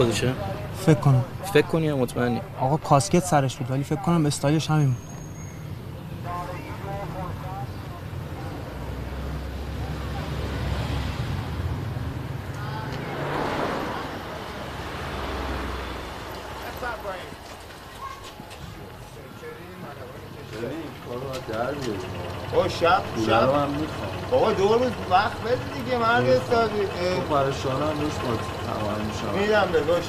خودشه؟ فکر کنم. فکر کنی یا مطمئنی؟ آقا کاسکت سرش بود ولی فکر کنم استایلش همین بود. شب شب. بابا دو روز وقت بده دیگه مرد استادی تو پرشانه هم روش با تمام میشم میدم به با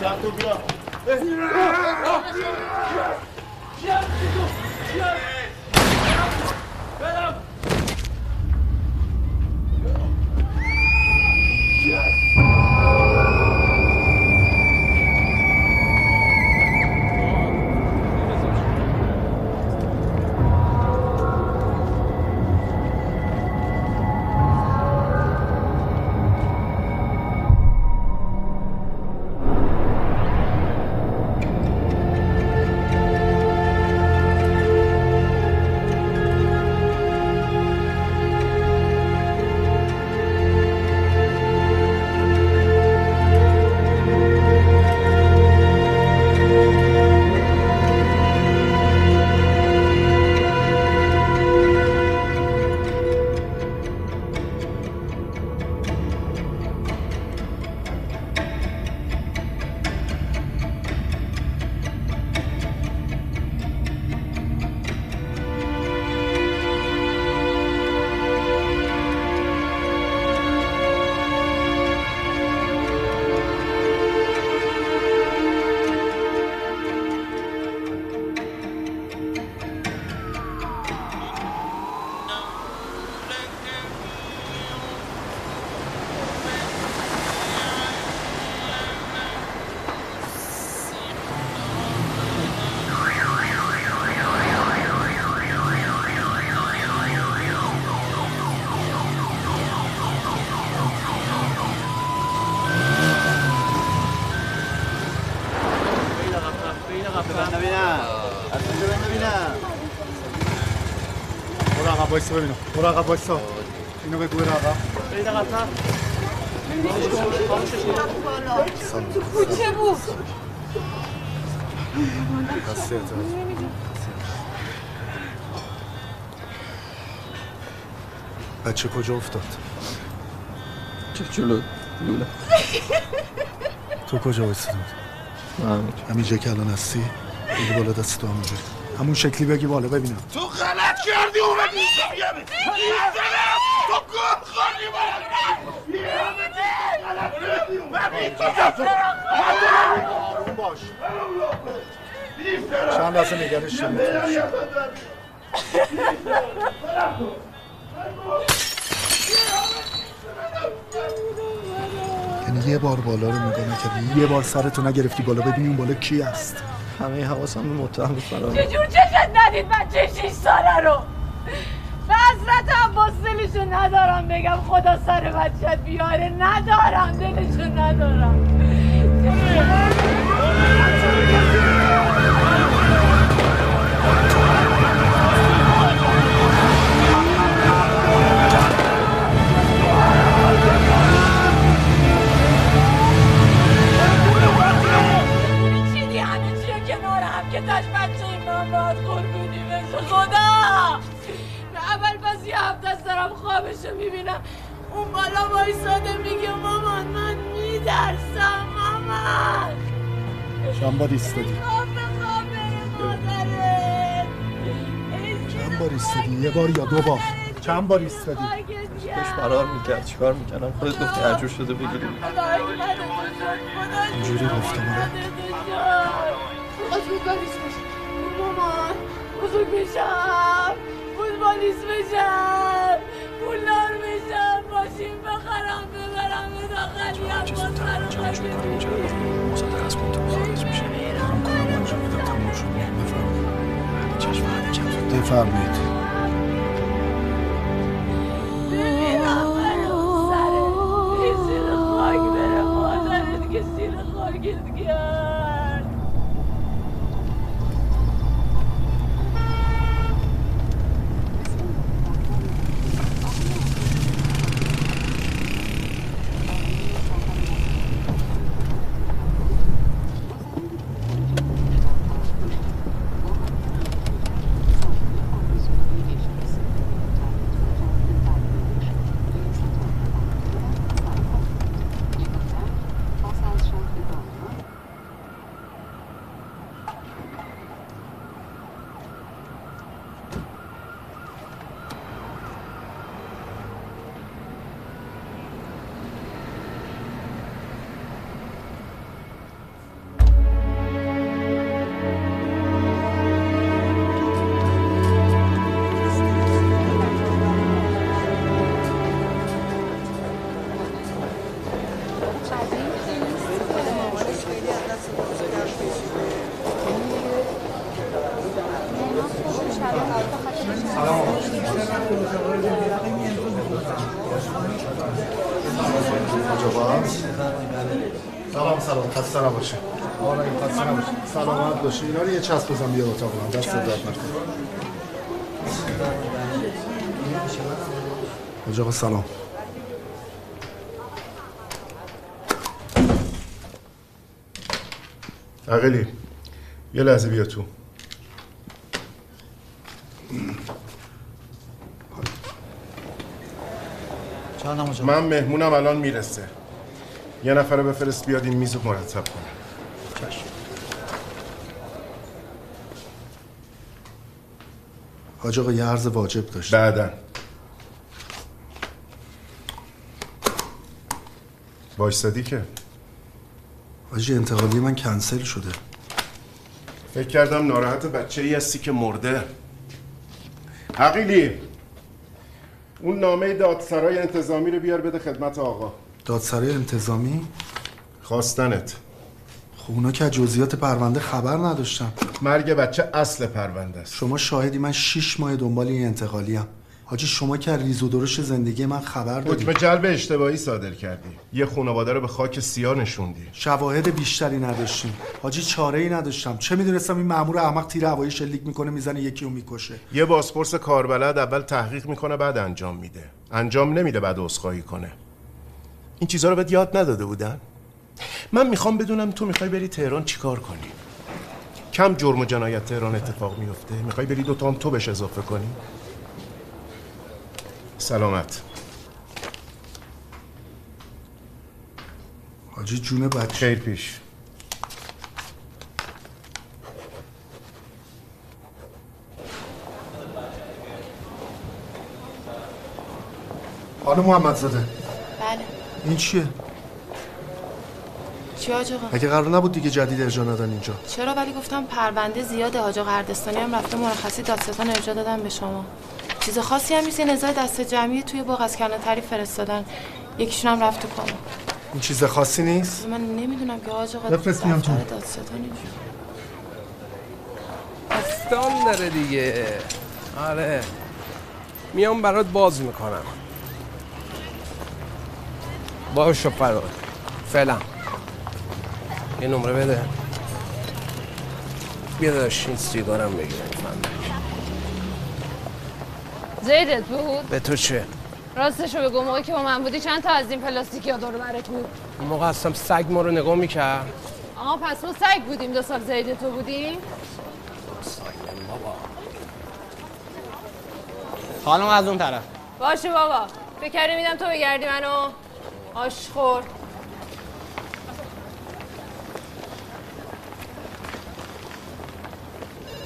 وایسا اینو بگو برو عقب کوچه بود بچه کجا افتاد چه جلو لوله تو کجا وایسادی من همینجا که الان هستی بگی بالا دست تو همونجا همون شکلی بگی بالا ببینم تو غلط کردی اومدی چند لحظه نگرش شدیم یعنی یه بار بالا رو نگاه نکردی؟ یه بار سرتو نگرفتی بالا ببینی اون بالا کی هست همه حواسم به متهم فرار چجور چشت ندید بچه شیش ساله رو؟ به حضرت عباس دلشو ندارم بگم خدا سر بچت بیاره. ندارم دلشو ندارم. چیدی همه چی کنار هم که داشت بچه من باید قربونی بشه. خدا! پس یه هفته از دارم خوابشو می‌بینم. اون بالا وایساده میگه مامان من میدرسم مامان. چند بار ایستادی چند بار ایستادی یه بار یا دو بار. چند بار ایستادی داشت فرار می‌کرد. چیکار می‌کردم؟ خودت گفتی عجور شده بگیری اینجوری گفتم آره. از مامان بزرگ بشم فوتبالیست بشم. پولدار بشم. ماشین بخرم ببرم. به داخلی عباس برام مصادره از کنترل خارج میشه. دارم کارم انجام میدم. تموم شد. بفرمایید. چشم بمیرم چسب بزن بیا اتاق من دست درد نکن حاج آقا سلام. عقلی یه لحظه بیا تو. من مهمونم الان می‌رسه. یه نفر رو بفرست بیاد این میز رو مرتب کنه. حاج آقا یه عرض واجب داشت بعدا. وایستادی که حاجی انتقالی من کنسل شده. فکر کردم ناراحت بچه ای هستی که مرده. عقیلی اون نامه دادسرای انتظامی رو بیار بده خدمت آقا. دادسرای انتظامی؟ خواستنت. خب اونا که از جزئیات پرونده خبر نداشتم مرگ بچه اصل پرونده است. شما شاهدی من شیش ماه دنبال این انتقالی هم حاجی شما که ریز و درشت زندگی من خبر حکم داری جلب اشتباهی صادر کردی. یه خانواده رو به خاک سیاه نشوندی. شواهد بیشتری نداشتیم. حاجی چاره ای نداشتم. چه می‌دونستم این مامور احمق تیر هوایی شلیک می‌کنه می‌زنه یکی رو می‌کشه. یه بازپرس کاربلد اول تحقیق می‌کنه بعد انجام میده. انجام نمیده بعد عذرخواهی کنه. این چیزها رو بهت یاد نداده بودن؟ من می‌خوام بدونم تو می‌خوای بری تهران چیکار کنی؟ کم جرم و جنایت تهران اتفاق میفته. می‌خوای بری دوتا هم تو بهش اضافه کنی؟ سلامت. حاجی جون بچه. خیر پیش. حالا محمد زاده بله. این چیه؟ چی حاج آقا؟ مگه قرار نبود دیگه جدید ارجا ندن اینجا. چرا؟ ولی گفتم پرونده زیاده. حاج آقا اردستانی هم رفته مرخصی دادستان ارجا دادن به شما. چیز خاصی هم نیست. نزاع دست جمعی توی باغ از کلانتری فرستادن. یکیشون هم رفت تو کاما این چیز خاصی نیست؟ من نمی‌دونم که حاج آقا بفرست میام تو. داستان داره دیگه. آره. میام برات باز می‌کنم. باش فراد. فعلا. یه نمره بده. بیا داشت این سیگارم بگیرم زیدت بود به تو چه؟ راستشو بگو موقعی که با من بودی چند تا از این پلاستیکی ها دور برت بود؟ اون موقع هستم سگ ما رو نگاه می‌کرد. آها پس ما سگ بودیم دو سال زیدت تو بودیم خانم از اون طرف. باشه بابا فکر میدم تو بگردی منو؟ آشخور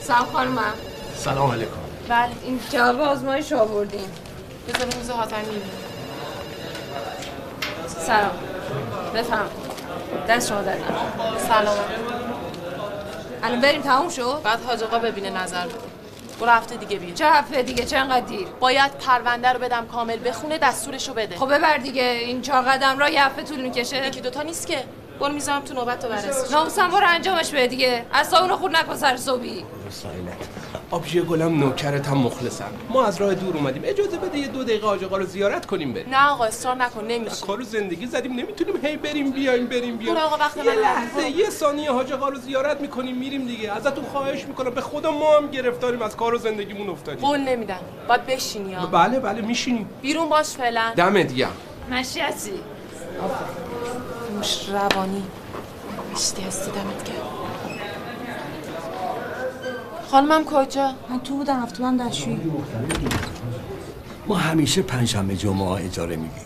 سلام خانومم سلام علیکم. بله این جواب آزمایش آوردیم بذار حاضر می‌بینم سلام. بفهم دست شما در. سلام. الان بریم تموم شد؟ بعد حاج آقا ببینه نظر. بده برو هفته دیگه بیا. چه هفته دیگه؟ چقدر دیر؟ باید پرونده رو بدم کامل بخونه دستورشو بده. خب ببر دیگه این چهار قدم را یه هفته طول می‌کشه. یکی دوتا نیست که. برو می‌ذارم تو نوبت تو برسی ناموسم برو انجامش بده دیگه. اصلا اونو خود نکن سر صبحی. آبژی گلم نوکرت هم مخلصم. ما از راه دور اومدیم. اجازه بده یه دو دقیقه آج آقا رو زیارت کنیم بریم. نه آقا اصرار نکن نمیشه کارو زندگی زدیم نمی‌تونیم هی بریم بیایم بریم بیایم. آقا وقت من. لحظه یه ثانیه حاج آقا رو زیارت می‌کنیم میریم دیگه. ازتون خواهش می‌کنم به خدا ما هم گرفتاریم از کار و زندگیمون افتادیم. قول نمیدن باید بشینی بله بله میشینیم. بیرون باش فعلا. دمت گرم. مشی موش روانی. اشتی هستی دمت گرم. خانمم کجا؟ من تو بودم رفته من دستشویی ما همیشه پنجشنبه جمعه ها اجاره میدیم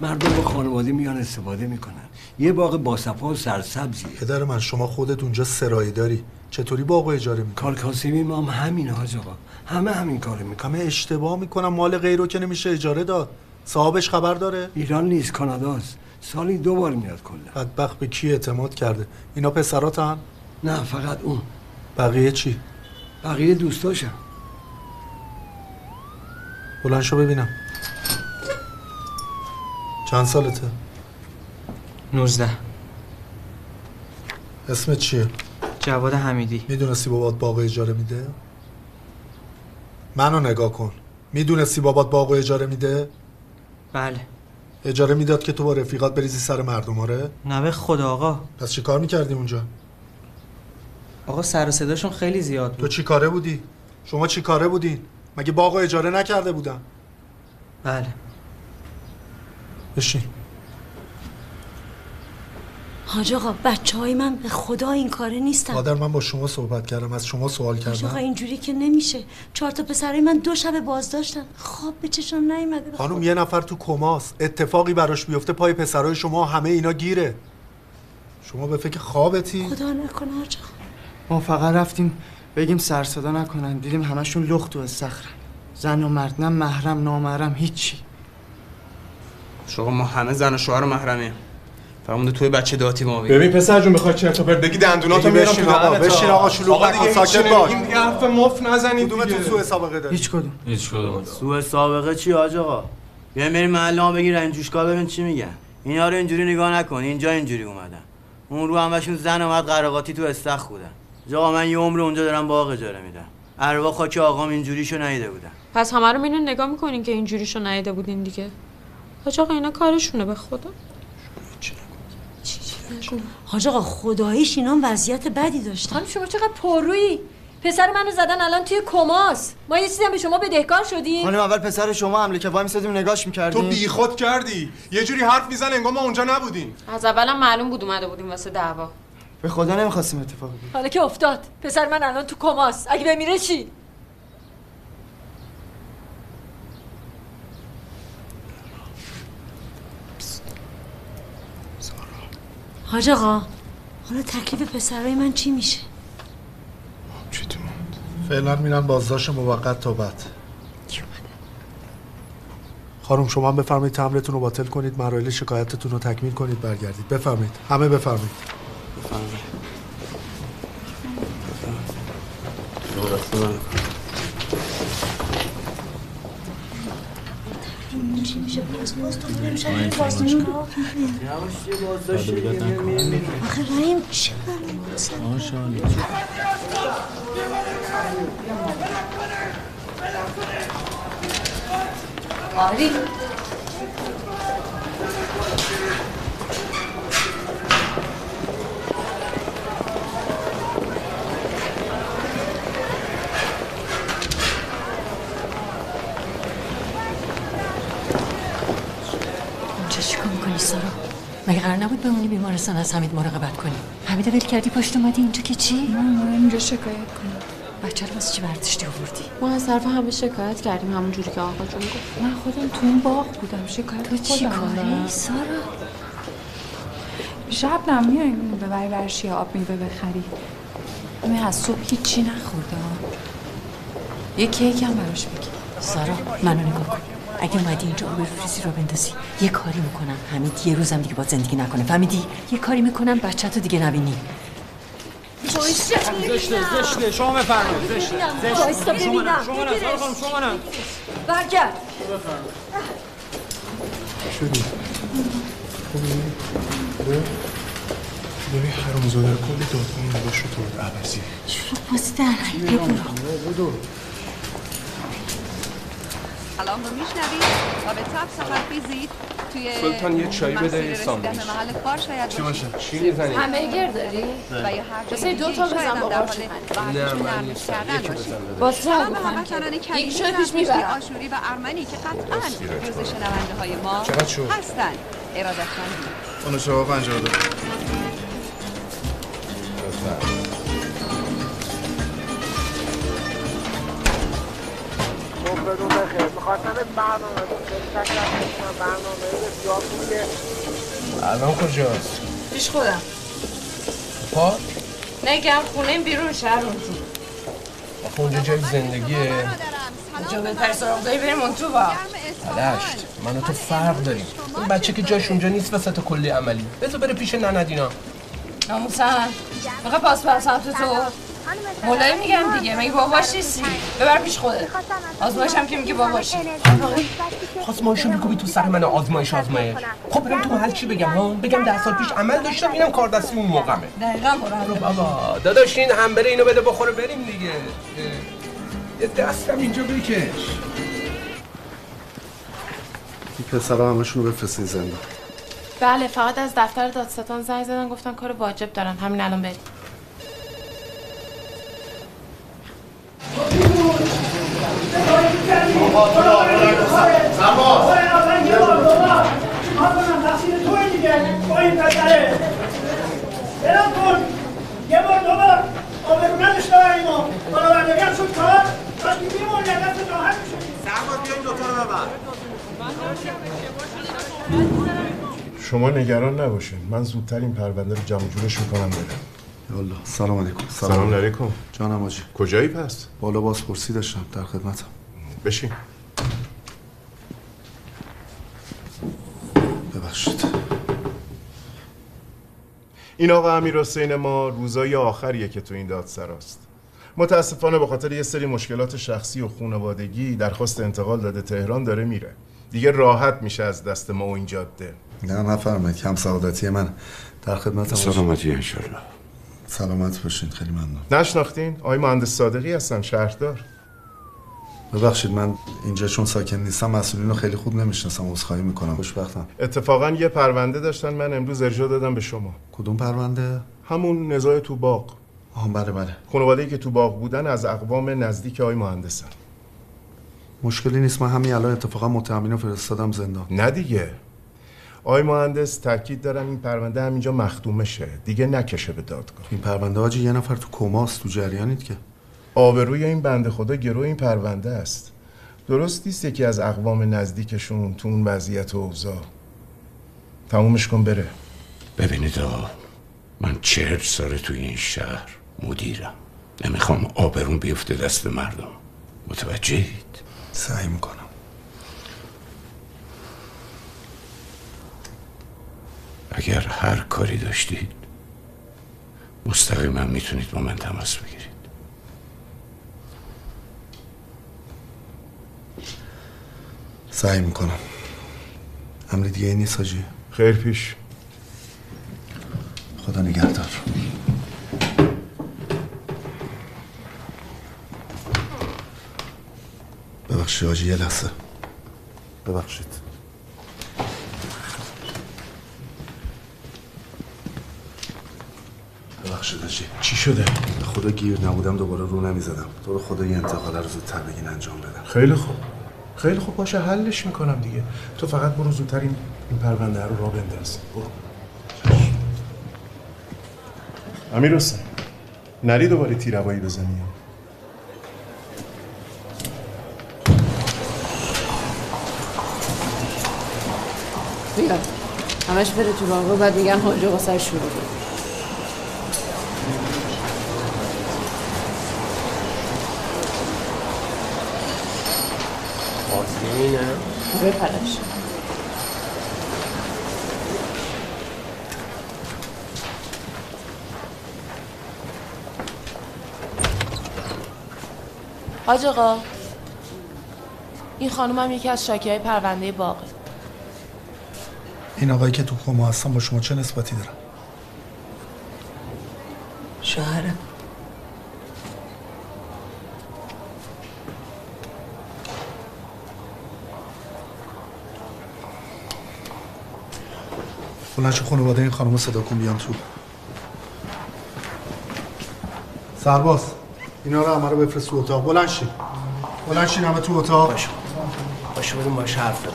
مردم با خانواده میان استفاده می‌کنن. یه باغ باصفا و سرسبزیه. پدر من شما خودت اونجا سرایی داری. چطوری باغو اجاره می‌کنی؟ کار کاسبی ما هم همینه حاج آقا. همه همین کارو می‌کنن. همه اشتباه می‌کنم مال غیرو که نمیشه اجاره داد. صاحبش خبر داره؟ ایران نیست کاناداست. سالی دو بار میاد کلا. بدبخت به کی اعتماد کرده؟ اینا پسراتن؟ نه فقط اون. بقیه چی؟ بقیه دوستاشم. بلند شو ببینم. چند سالته؟ 19 اسمت چیه؟ جواد حمیدی. می‌دونستی بابات باغ اجاره میده؟ منو نگاه کن. می‌دونستی بابات باغ اجاره میده؟ بله. اجاره می‌داد که تو با رفیقات بریزی سر مردم آره؟ نه به خدا آقا. پس چی کار می‌کردی اونجا؟ آقا سر و صداشون خیلی زیاد بود. تو چی کاره بودی؟ شما چی کاره بودین؟ مگه باغ اجاره نکرده بودن؟ بله. بشین. حاج آقا بچه های من به خدا این کاره نیستن. مادر من با شما صحبت کردم از شما سوال حاج آقا کردم. اینجوری که نمیشه. چهار تا پسرای من دو شب بازداشتن. خواب به چشم نیومده. خانم. یه نفر تو کماست. اتفاقی براش بیفته پای پسرای شما همه اینا گیره. شما به فکر خوابتی؟ خدا نکنه حاج آقا. ما فقط رفتیم بگیم سر صدا نکنن. دیدیم همشون لخت تو استخرن زن و مرد نه محرم نامحرم هیچی. شما ما همه زن و شوهر و محرمیم. فقط مونده توی بچه داتی ما ببین پسر جون بخوای چرت و پرت بگی دندوناتو میارم بشین تو آقا، بشین. آقا، شلوغ نکن، ساکت باش. نمیگیم. دیگه حرف مفت نزنید کدومتون. سوء سابقه داری هیچ کدوم. هیچ کدوم. سوء سابقه چی حاج آقا؟ بیاین بریم محله ها بگیر این جوشکا ببین چی میگن. اینا رو اینجوری نگاه نکن. اینجا اینجوری اومدن. اون رو همشون زن اومد قراقاتی تو استخ بودن. آقا من یه عمر اونجا دارم باغ اجاره میدم. اروا خاک آقام اینجوریشو ندیده بودن. پس همه رو میرین نگاه می‌کنین که اینجوریشو نیده بودین دیگه؟ حاج آقا اینا کارشونه به خدا. حاج آقا خداییش اینا وضعیت بدی داشتن خانم شما چقدر پررویی. پسر منو زدن الان توی کماس. ما یه چیزی هم به شما بدهکار شدیم. خانم اول پسر شما حمله که وای میسادیم نگاش می‌کردیم. تو بیخود کردی. یه جوری حرف میزن انگار ما اونجا نبودیم. از اولم معلوم بود اومده بودیم واسه دعوا. به خدا نمی‌خواستیم اتفاقی بیفته. حالا که افتاد. پسر من الان تو کماس. اگه بمیره چی؟ حاج آقا حالا تکلیف پسرای من چی میشه؟ فعلا میرن بازداشت موقت تا بعد. خانم شما هم بفرمایید تمرتون رو باطل کنید مراحل شکایتتون رو تکمیل کنید برگردید. بفرمایید همه بفرمایید. چی میشه؟ باز باز تو نمیشه. بازداشتگاه آخه رحیم چقدر آری اینجا چیکار می‌کنی سارا مگه قرار نبود بمونی بیمارستان از حمید مراقبت کنی؟ حمیده ول کردی پشت اومدی اینجا که چی؟ من اینجا شکایت کنم. بچه رو واسه چی برداشتی آوردی؟ ما از طرف همه شکایت کردیم همون جوری که آقا جون گفت. من خودم تو این باغ بودم. شکایت تو چی کاری. سارا؟ شب نمیایم ببری ورشی آب میوه بخری. همین از صبح هیچی نخورده یه کیک هم براش بگی. سارا منو نگاه کن. اگه اومدی اینجا آب ریزی رو بندازی. یه کاری می‌کنم. حمید یه روزم دیگه با زندگی نکنه. فهمیدی؟ یه کاری می‌کنم بچه تو دیگه نبینی. زشته زشته شما بفرمایید زشته زشته. ببینم. شما نه برگرد. شدی. خوبی؟ ببین حرومزاده رو کلی دادگاه نگاش رو تو عوضی. شروع بازی در حیل سلام رو میشنوید و به تب سفر بیزید توی سلطان یه چایی بده ساندویچ. محل چی باشه؟ چی می‌زنی؟ همبرگر داری؟ و یا هر دو تا بزن با قارچ نه من کردن با سلام هموطنان کریم یک شات پیش می‌برم. آشوری و ارمنی که قطعا جزو شنونده های ما هستند ارادتمند. اون شما 52 می‌خواستم برنامه. برنامه بسیار الان کجاست؟ پیش خودم. پا؟ نگم خونه بیرون شهر اون تو. آخه اونجا جای زندگیه. اونجا به پرس داری بریم اون تو با. پلشت من و تو فرق داریم. اون بچه که جاش اونجا نیست وسط کلی عملی. بذار بره پیش نندینا ناموسن. می‌خوای پاس پرسم تو تو. مولایی میگم دیگه مگه باباش نیستی ببر پیش خودت. آزمایش هم که میگه باباشی آزمایشو میگوی تو سر من آزمایش آزمایش. خب برم تو محل چی بگم ها؟ بگم ده سال پیش عمل داشتم اینم کار دستی اون موقعمه. دقیقا برو بابا داداش این همبره اینو بده بخوره بریم دیگه. یه دستم اینجا بکش. این پسرا همشون رو بفرستین زندان. بله فقط از دفتر دادستان زنگ زدن گفتن کار واجب دارن. همین الان بریم یه بار دو بار آبرو نداشته اینا بالا برداری هم شد کار کاشکی میمون لگت راحت میشه سرباز بیاین دوتا رو ببر شما نگران نباشین من زودتر این پرونده رو جمع جورش می‌کنم برم یالله سلام علیکم. سلام. علیکم. جانم آجی. کجایی پس؟ بالا بازپرسی داشتم در خدمتم. بشین. ببخشید. این آقا امیر حسین ما روزای آخریه که تو این دادسراست متاسفانه به خاطر یه سری مشکلات شخصی و خانوادگی درخواست انتقال داده تهران داره میره. دیگه راحت میشه از دست ما و این جاده. نه نفرمایید. کم سعادتی من در خدمتم. سلامتی انشالله سلامت باشین خیلی ممنون. نشناختین؟ آقای مهندس صادقی هستن شهردار. ببخشید من اینجا چون ساکن نیستم مسئولین رو خیلی خوب نمی‌شناسم عذرخواهی می‌کنم. خوشبختم. اتفاقا یه پرونده داشتن من امروز ارجاع دادم به شما. کدوم پرونده؟ همون نزاع تو باغ. آها بله بله. خانواده‌ای که تو باغ بودن از اقوام نزدیک آقای مهندسن. مشکلی نیست من همین الان اتفاقا متهمین رو فرستادم زندان. نه دیگه. آقای مهندس تاکید دارم این پرونده همینجا مختومه شه دیگه نکشه به دادگاه. این پرونده آجی یه نفر تو کماست تو جریانید که. آبروی این بنده خدا گرو این پرونده است. درست نیست یکی از اقوام نزدیکشون تو اون وضعیت و اوضاع. تمومش کن بره. ببینید آقا من چهل ساله توی این شهر مدیرم. نمی‌خوام آبرون بیفته دست مردم. متوجهید؟ سعی می‌کنم. اگر هر کاری داشتید مستقیما می‌تونید با من تماس بگیرید. سعی می‌کنم. امری دیگه ای نیست حاجی؟ خیر پیش. خدا نگهدار. ببخشید حاجی یه لحظه. ببخشید. ببخشید حاجی چی شده؟ خدا گیر نبودم دوباره رو نمی‌زدم. تو رو خدا یه انتقاله رو زودتر بگین انجام بدم. خیلی خوب. خیلی خوب. باشه حلش می‌کنم دیگه. تو فقط برو زودتر این, این پرونده رو را بنداز. برو. امیر حسین نری دوباره تیروایی بزنی. بیا. همش بره تو راهرو بعد میگن حاج آقا سر شروع. آسمینه. بپرش. حاج آقا این خانم هم یکی از شاکی های پرونده باغه این آقایی که تو کما هستن با شما چه نسبتی دارن؟ شوهرم. بلند شو خانواده این خانم صدا کن بیان تو. سرباز اینا رو همه رو بفرست تو اتاق. بلند شید بلند شید همه تو اتاق. باشه. باشه بریم باشه حرف بزن.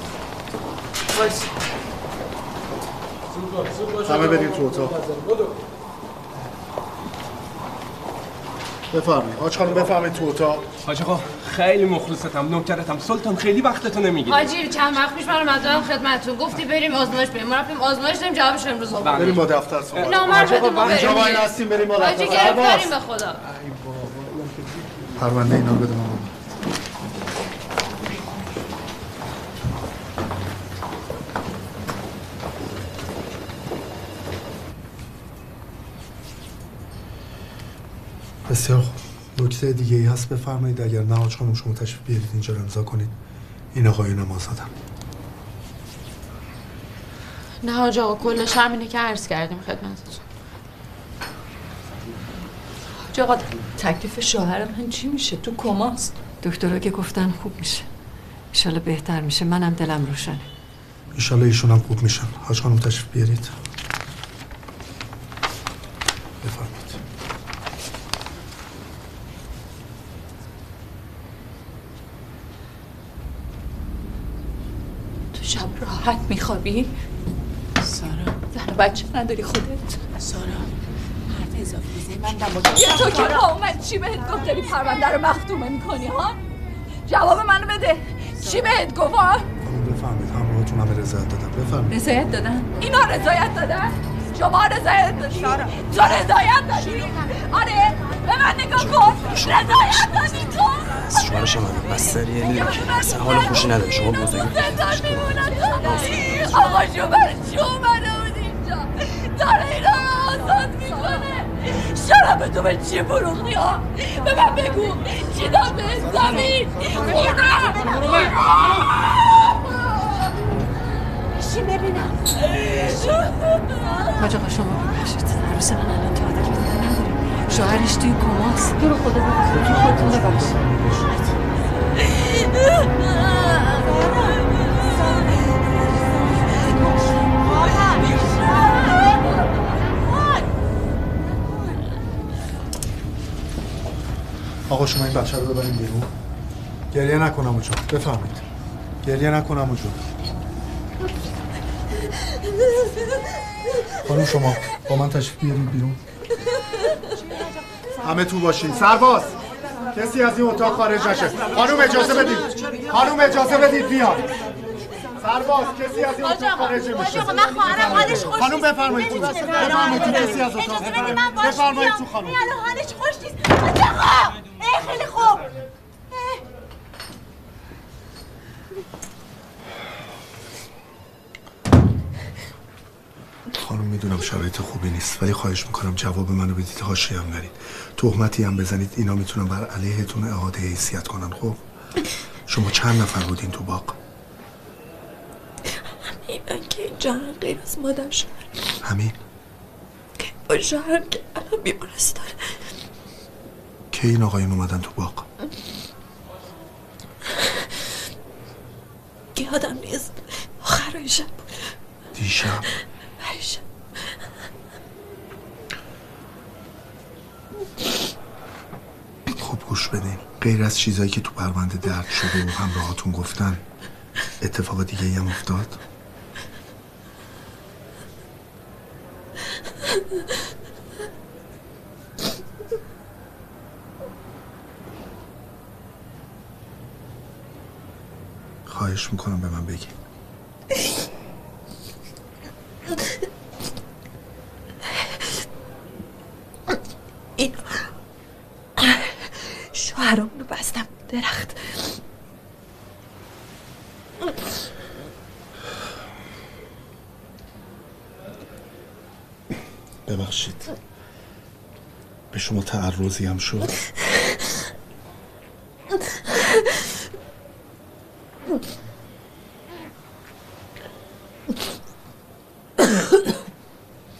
همه برید تو اتاق. بفرمایید. آج خانم بفرمایید تو اتاق. حاج آقا خیلی مخلصتم نوکرتم. سلطان خیلی وقتتو نمی‌گیرم حاجی چند وقت پیش من اومدم خدمتتون گفتی بریم آزمایش بریم. ما رفتیم آزمایش دادیم جوابش امروز آورد. بریم با دفتر صحبت نامر بده ما اینجا بریم وای هستیم بریم با دفتر حاجی سرباز. گرفتاریم به خدا. پرونده اینا بده من بسیار خوب. نکته دیگه ای هست بفرمایید. اگر نه حاج خانم شما تشریف بیارید. اینجا رو امضا کنید. این آقایون ما زدن نه حاج آقا کلش همینه که عرض کردیم خدمتتون آقا تکلیف شوهر من چی میشه؟ تو کماست؟ دکترها که گفتن خوب میشه. انشالله بهتر میشه. منم دلم روشنه. ایشالله ایشون هم خوب میشن. حاج خانم تشریف بیارید بفرمایید تو شب راحت میخوابی؟ سارا زن بچه نداری خودت؟ سارا حرف اضافه می‌زنی من دم یه تو که با اومد چی بهت گفت داری پرونده رو مختومه می‌کنی ها؟ جواب منو بده چی بهت گفت ها؟ خانم بفرمایید همراهتون همه رضایت دادم بفرمایید رضایت دادن؟ اینا رضایت دادن؟ شما رضایت دادی؟ تو رضایت دادی؟ آره به من نگاه کن رضایت دادی تو؟ از شوهرش هم بستریه می‌دونی که اصلا حال خوشی نداره. شما میمونن. آقا شوهر چی اومده بود اینجا. داره اینا رو آزاد می‌کنه. شرف تو به چی فروختی؟ ها به من بگو. چی دام به زمین؟ چی ببینم؟ حاج آقا شما ببخشید عروس من الان نداره شوهرش توی کماست تو رو خدا ببخشید تو خودتون ببخشید آقا شما این بچه رو ببرین بیرون. گریه نکنم اونجا بفرمایید. گریه نکنم اونجا خانم شما با من تشریف بیارید بیرون. همه تو باشین. سرباز کسی از این اتاق خارج نشه. خانم اجازه بدید. خانم اجازه بدید بیاد سرباز کسی از این اتاق خارج نمیشه آقا من خواهرم حالش خوش خانم. بفرمایید. تو بفرمایید تو. کسی از اتاق من بفرمایید. تو خانم. حالش خوش نیست. آقا ای خیلی خوب خانم می‌دونم شرایط خوبی نیست. ولی خواهش می‌کنم جواب منو بدید. حاشیه هم نرید. تهمتی هم بزنید. اینا می‌تونن بر علیهتون اعاده حیثیت کنن خب؟ شما چند نفر بودین تو باغ؟ اینن که اینجا هم غیر از مادر شوهر. همین با شوهرم که الان بیمارستانه که این آقایون اومدن تو باغ؟ یادم نیست. آخرای شب بود. دیشب. خوب گوش بدین. غیر از چیزایی که تو پرونده درد شده و همراهاتون گفتن اتفاق دیگه هم افتاد؟ خواهش می‌کنم به من بگین. این شوهرم رو بستم درخت. ببخشید. به شما تعرضی هم شد.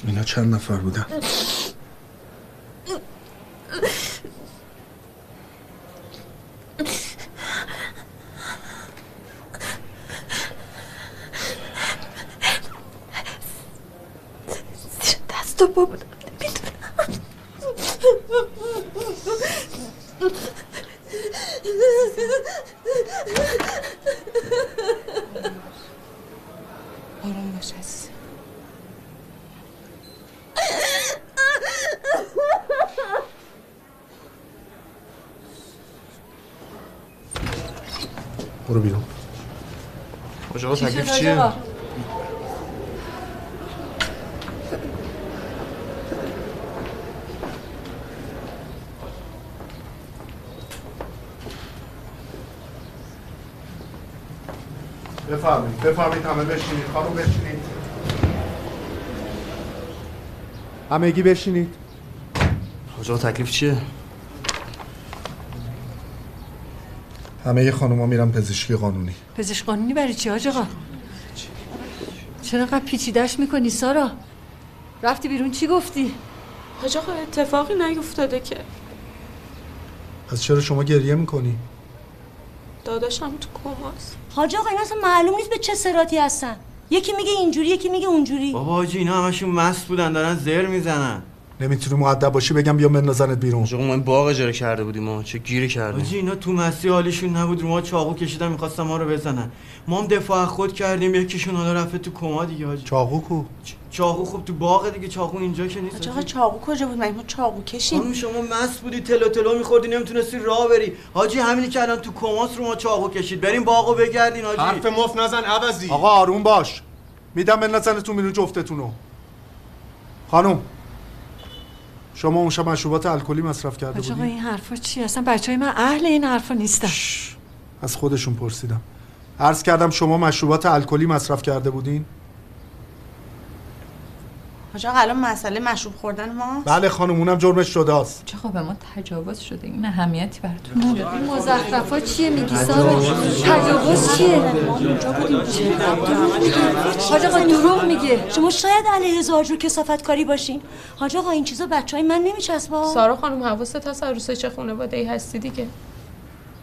اینا چند نفر بودن؟ زیر دست و بودم نمی‌دونم آروم باش عزیزم. برو بیرون. چی شد تکلیف چیه؟ بفرمایید بفرمایید همه بشینید. خانم بشینید. همگی بشینید. حاج آقا تکلیف چیه؟ همه خانوما میرن پزشکی قانونی. پزشک قانونی برای چی حاج آقا؟ چرا قد پیچیدش می‌کنی سارا؟ رفتی بیرون چی گفتی؟ حاج آقا اتفاقی نیفتاده که. پس چرا شما گریه می‌کنی؟ داداشم تو کماست. حاج آقا این اصلا معلوم نیست به چه سراتی هستن. یکی میگه اینجوری یکی میگه اونجوری. بابا حاجی اینا همشون مست بودن دارن زر می‌زنن. نمی‌تونی مؤدب باشی بگم بیا بندازنت بیرون. آقا ما این باغ اجاره کرده بودیم ما. چه گیری کردیم. حاجی اینا تو مستی حالشون نبود رو ما چاقو کشیدن می‌خواستن ما رو بزنن. ما هم دفاع از خود کردیم یکیشون حالا رفته تو کما دیگه حاجی چاقو کو؟ چاقو خب تو باغ دیگه چاقو اینجا که نیست آقا چاقو کجا بود؟ مگه ما چاقو کشیم؟ خانم شما مست بودی تلو تلو میخوردی نمی‌تونستی راه بری. حاجی همینی که الان تو کماس رو ما چاقو کشید. بریم باغو بگردین حاجی حرف مف نزن عوضی. آقا آروم باش. میدم بندازنتون بیرون جفتتونو. خانم. شما اون شب مشروبات الکلی مصرف کرده بودی؟ این حرفا چی اصلا بچه های من اهل این حرفا نیستن. از خودشون پرسیدم. عرض کردم شما مشروبات الکلی مصرف کرده بودین؟ حاج آقا الان مسئله مشروب خوردن ما؟ بله خانم اونم جرمش شده است. چه خب به ما تجاوز شده. این اهمیتی براتون نداره این مزخرفات چیه؟ میگی سارا تجاوز. چیه؟ حاج آقا دروغ میگه. شما شاید علیه زاجور کسافت کاری باشین. حاج آقا این چیزا بچه های من نمیچسبا سارا خانم حواست هست؟ عروسه چه خانواده ای هستی دیگه؟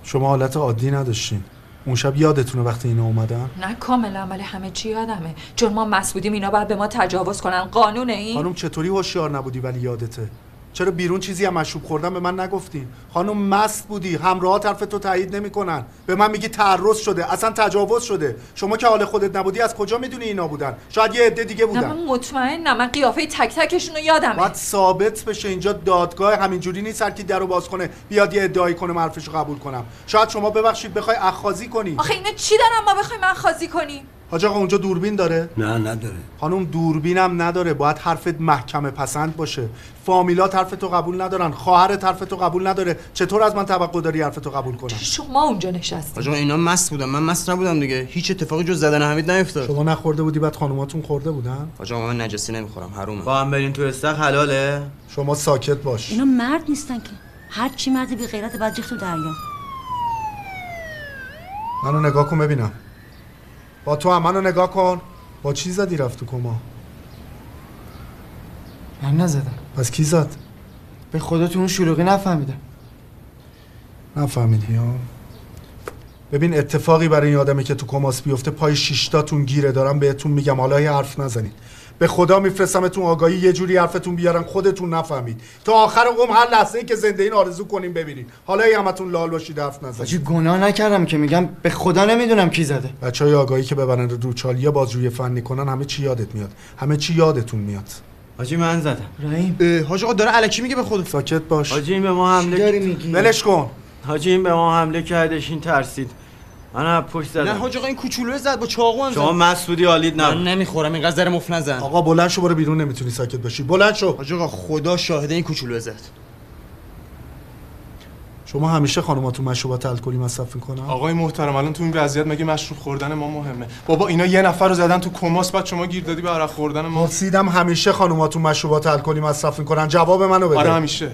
شما حالت عادی نداشتین. اون شب یادتونه وقتی اینا اومدن؟ نه کاملا ولی همه چی یادمه. چون ما مس بودیم اینا باید به ما تجاوز کنن. قانون این؟ خانم چطوری هوشیار نبودی ولی یادته؟ چرا بیرون چیزی هم مشروب خوردن به من نگفتین خانم مست بودی. همراه حرف تو تایید نمی‌کنن. به من میگی تعرض شده. اصلا تجاوز شده. شما که حال خودت نبودی از کجا می‌دونی اینا بودن؟ شاید یه عده دیگه نه بودن من مطمئنم. من قیافه تک تکشون رو یادمه. باید ثابت بشه. اینجا دادگاه همینجوری نیست هر کی درو باز کنه. بیاد یه ادعایی کنه من حرفشو قبول کنم. شاید شما ببخشید بخوای اخاذی کنی. آخه اینا چی دارن؟ ما بخوایم من خازی کنیم حاج آقا اونجا دوربین داره؟ نه نداره. خانم دوربینم نداره. باید حرفت محکمه پسند باشه. فامیلات حرف تو قبول ندارن. خواهرت حرف تو قبول نداره. چطور از من توقع داری حرف تو قبول کنم؟ شما اونجا نشستیم حاج آقا اینا مست بودن. من مست نبودم دیگه. هیچ اتفاقی جز زدن حمید نیفتاد. شما نخورده بودی بعد خانوماتون خورده بودن؟ حاج آقا من نجسی نمی‌خورم. حرومه با هم برین تو استخ حلاله. شما ساکت باش. اینا مرد نیستن که. هر چی مرد بی غیرت بعد ریخت تو دریا. منو نگاه کن ببینم. با تو هم منو نگاه کن. با چی زدی رفت تو کما؟ من نزدم. پس کی زد؟ به خدا تو اون شلوغی نفهمیدم. نفهمیدی ها؟ ببین اتفاقی برای این آدمی که تو کماس بیفته پای شیشتاتون گیره. دارم بهتون میگم حالا یه حرف نزنید. به خدا میفرستمتون آگاهی یه جوری حرفتون بیارن خودتون نفهمید. تا آخر عمر هر لحظه ای که زنده این آرزو کنیم ببینید. حالا یه همتون لال باشید حرف نزنید. حاجی گناه نکردم که میگم به خدا نمی‌دونم کی زده. بچه های آگاهی که ببرن رو چالیا بازجویی فنی کنن همه چی یادت میاد. همه چی یادتون میاد. حاجی من زدم. رحیم. حاج آقا داره الکی میگه به خود ساکت باش. حاجی این به ما حمله داری میگی؟ ولش کن. حاجی این به ما حمله کردش این ترسید. من پشت زدم. نه حاج آقا این کوچولو زد با چاقو هم شما بودی حالید من نبود نمی‌خورم اینقدر زر مفت نزن. آقا بلند شو برو بیرون نمی‌تونی ساکت باشی. بلند شو. حاج آقا خدا شاهده این کوچولو زد. شما همیشه خانماتون مشروبات الکلی مصرف می‌کنن؟ آقای محترم الان تو این وضعیت مگه مشروب خوردن ما مهمه؟ بابا اینا یه نفر رو زدن تو کماس بعد شما گیر دادی به عرق خوردن ما. پرسیدم همیشه خانماتون مشروبات الکلی مصرف می‌کنن؟ جواب منو بده. آره همیشه.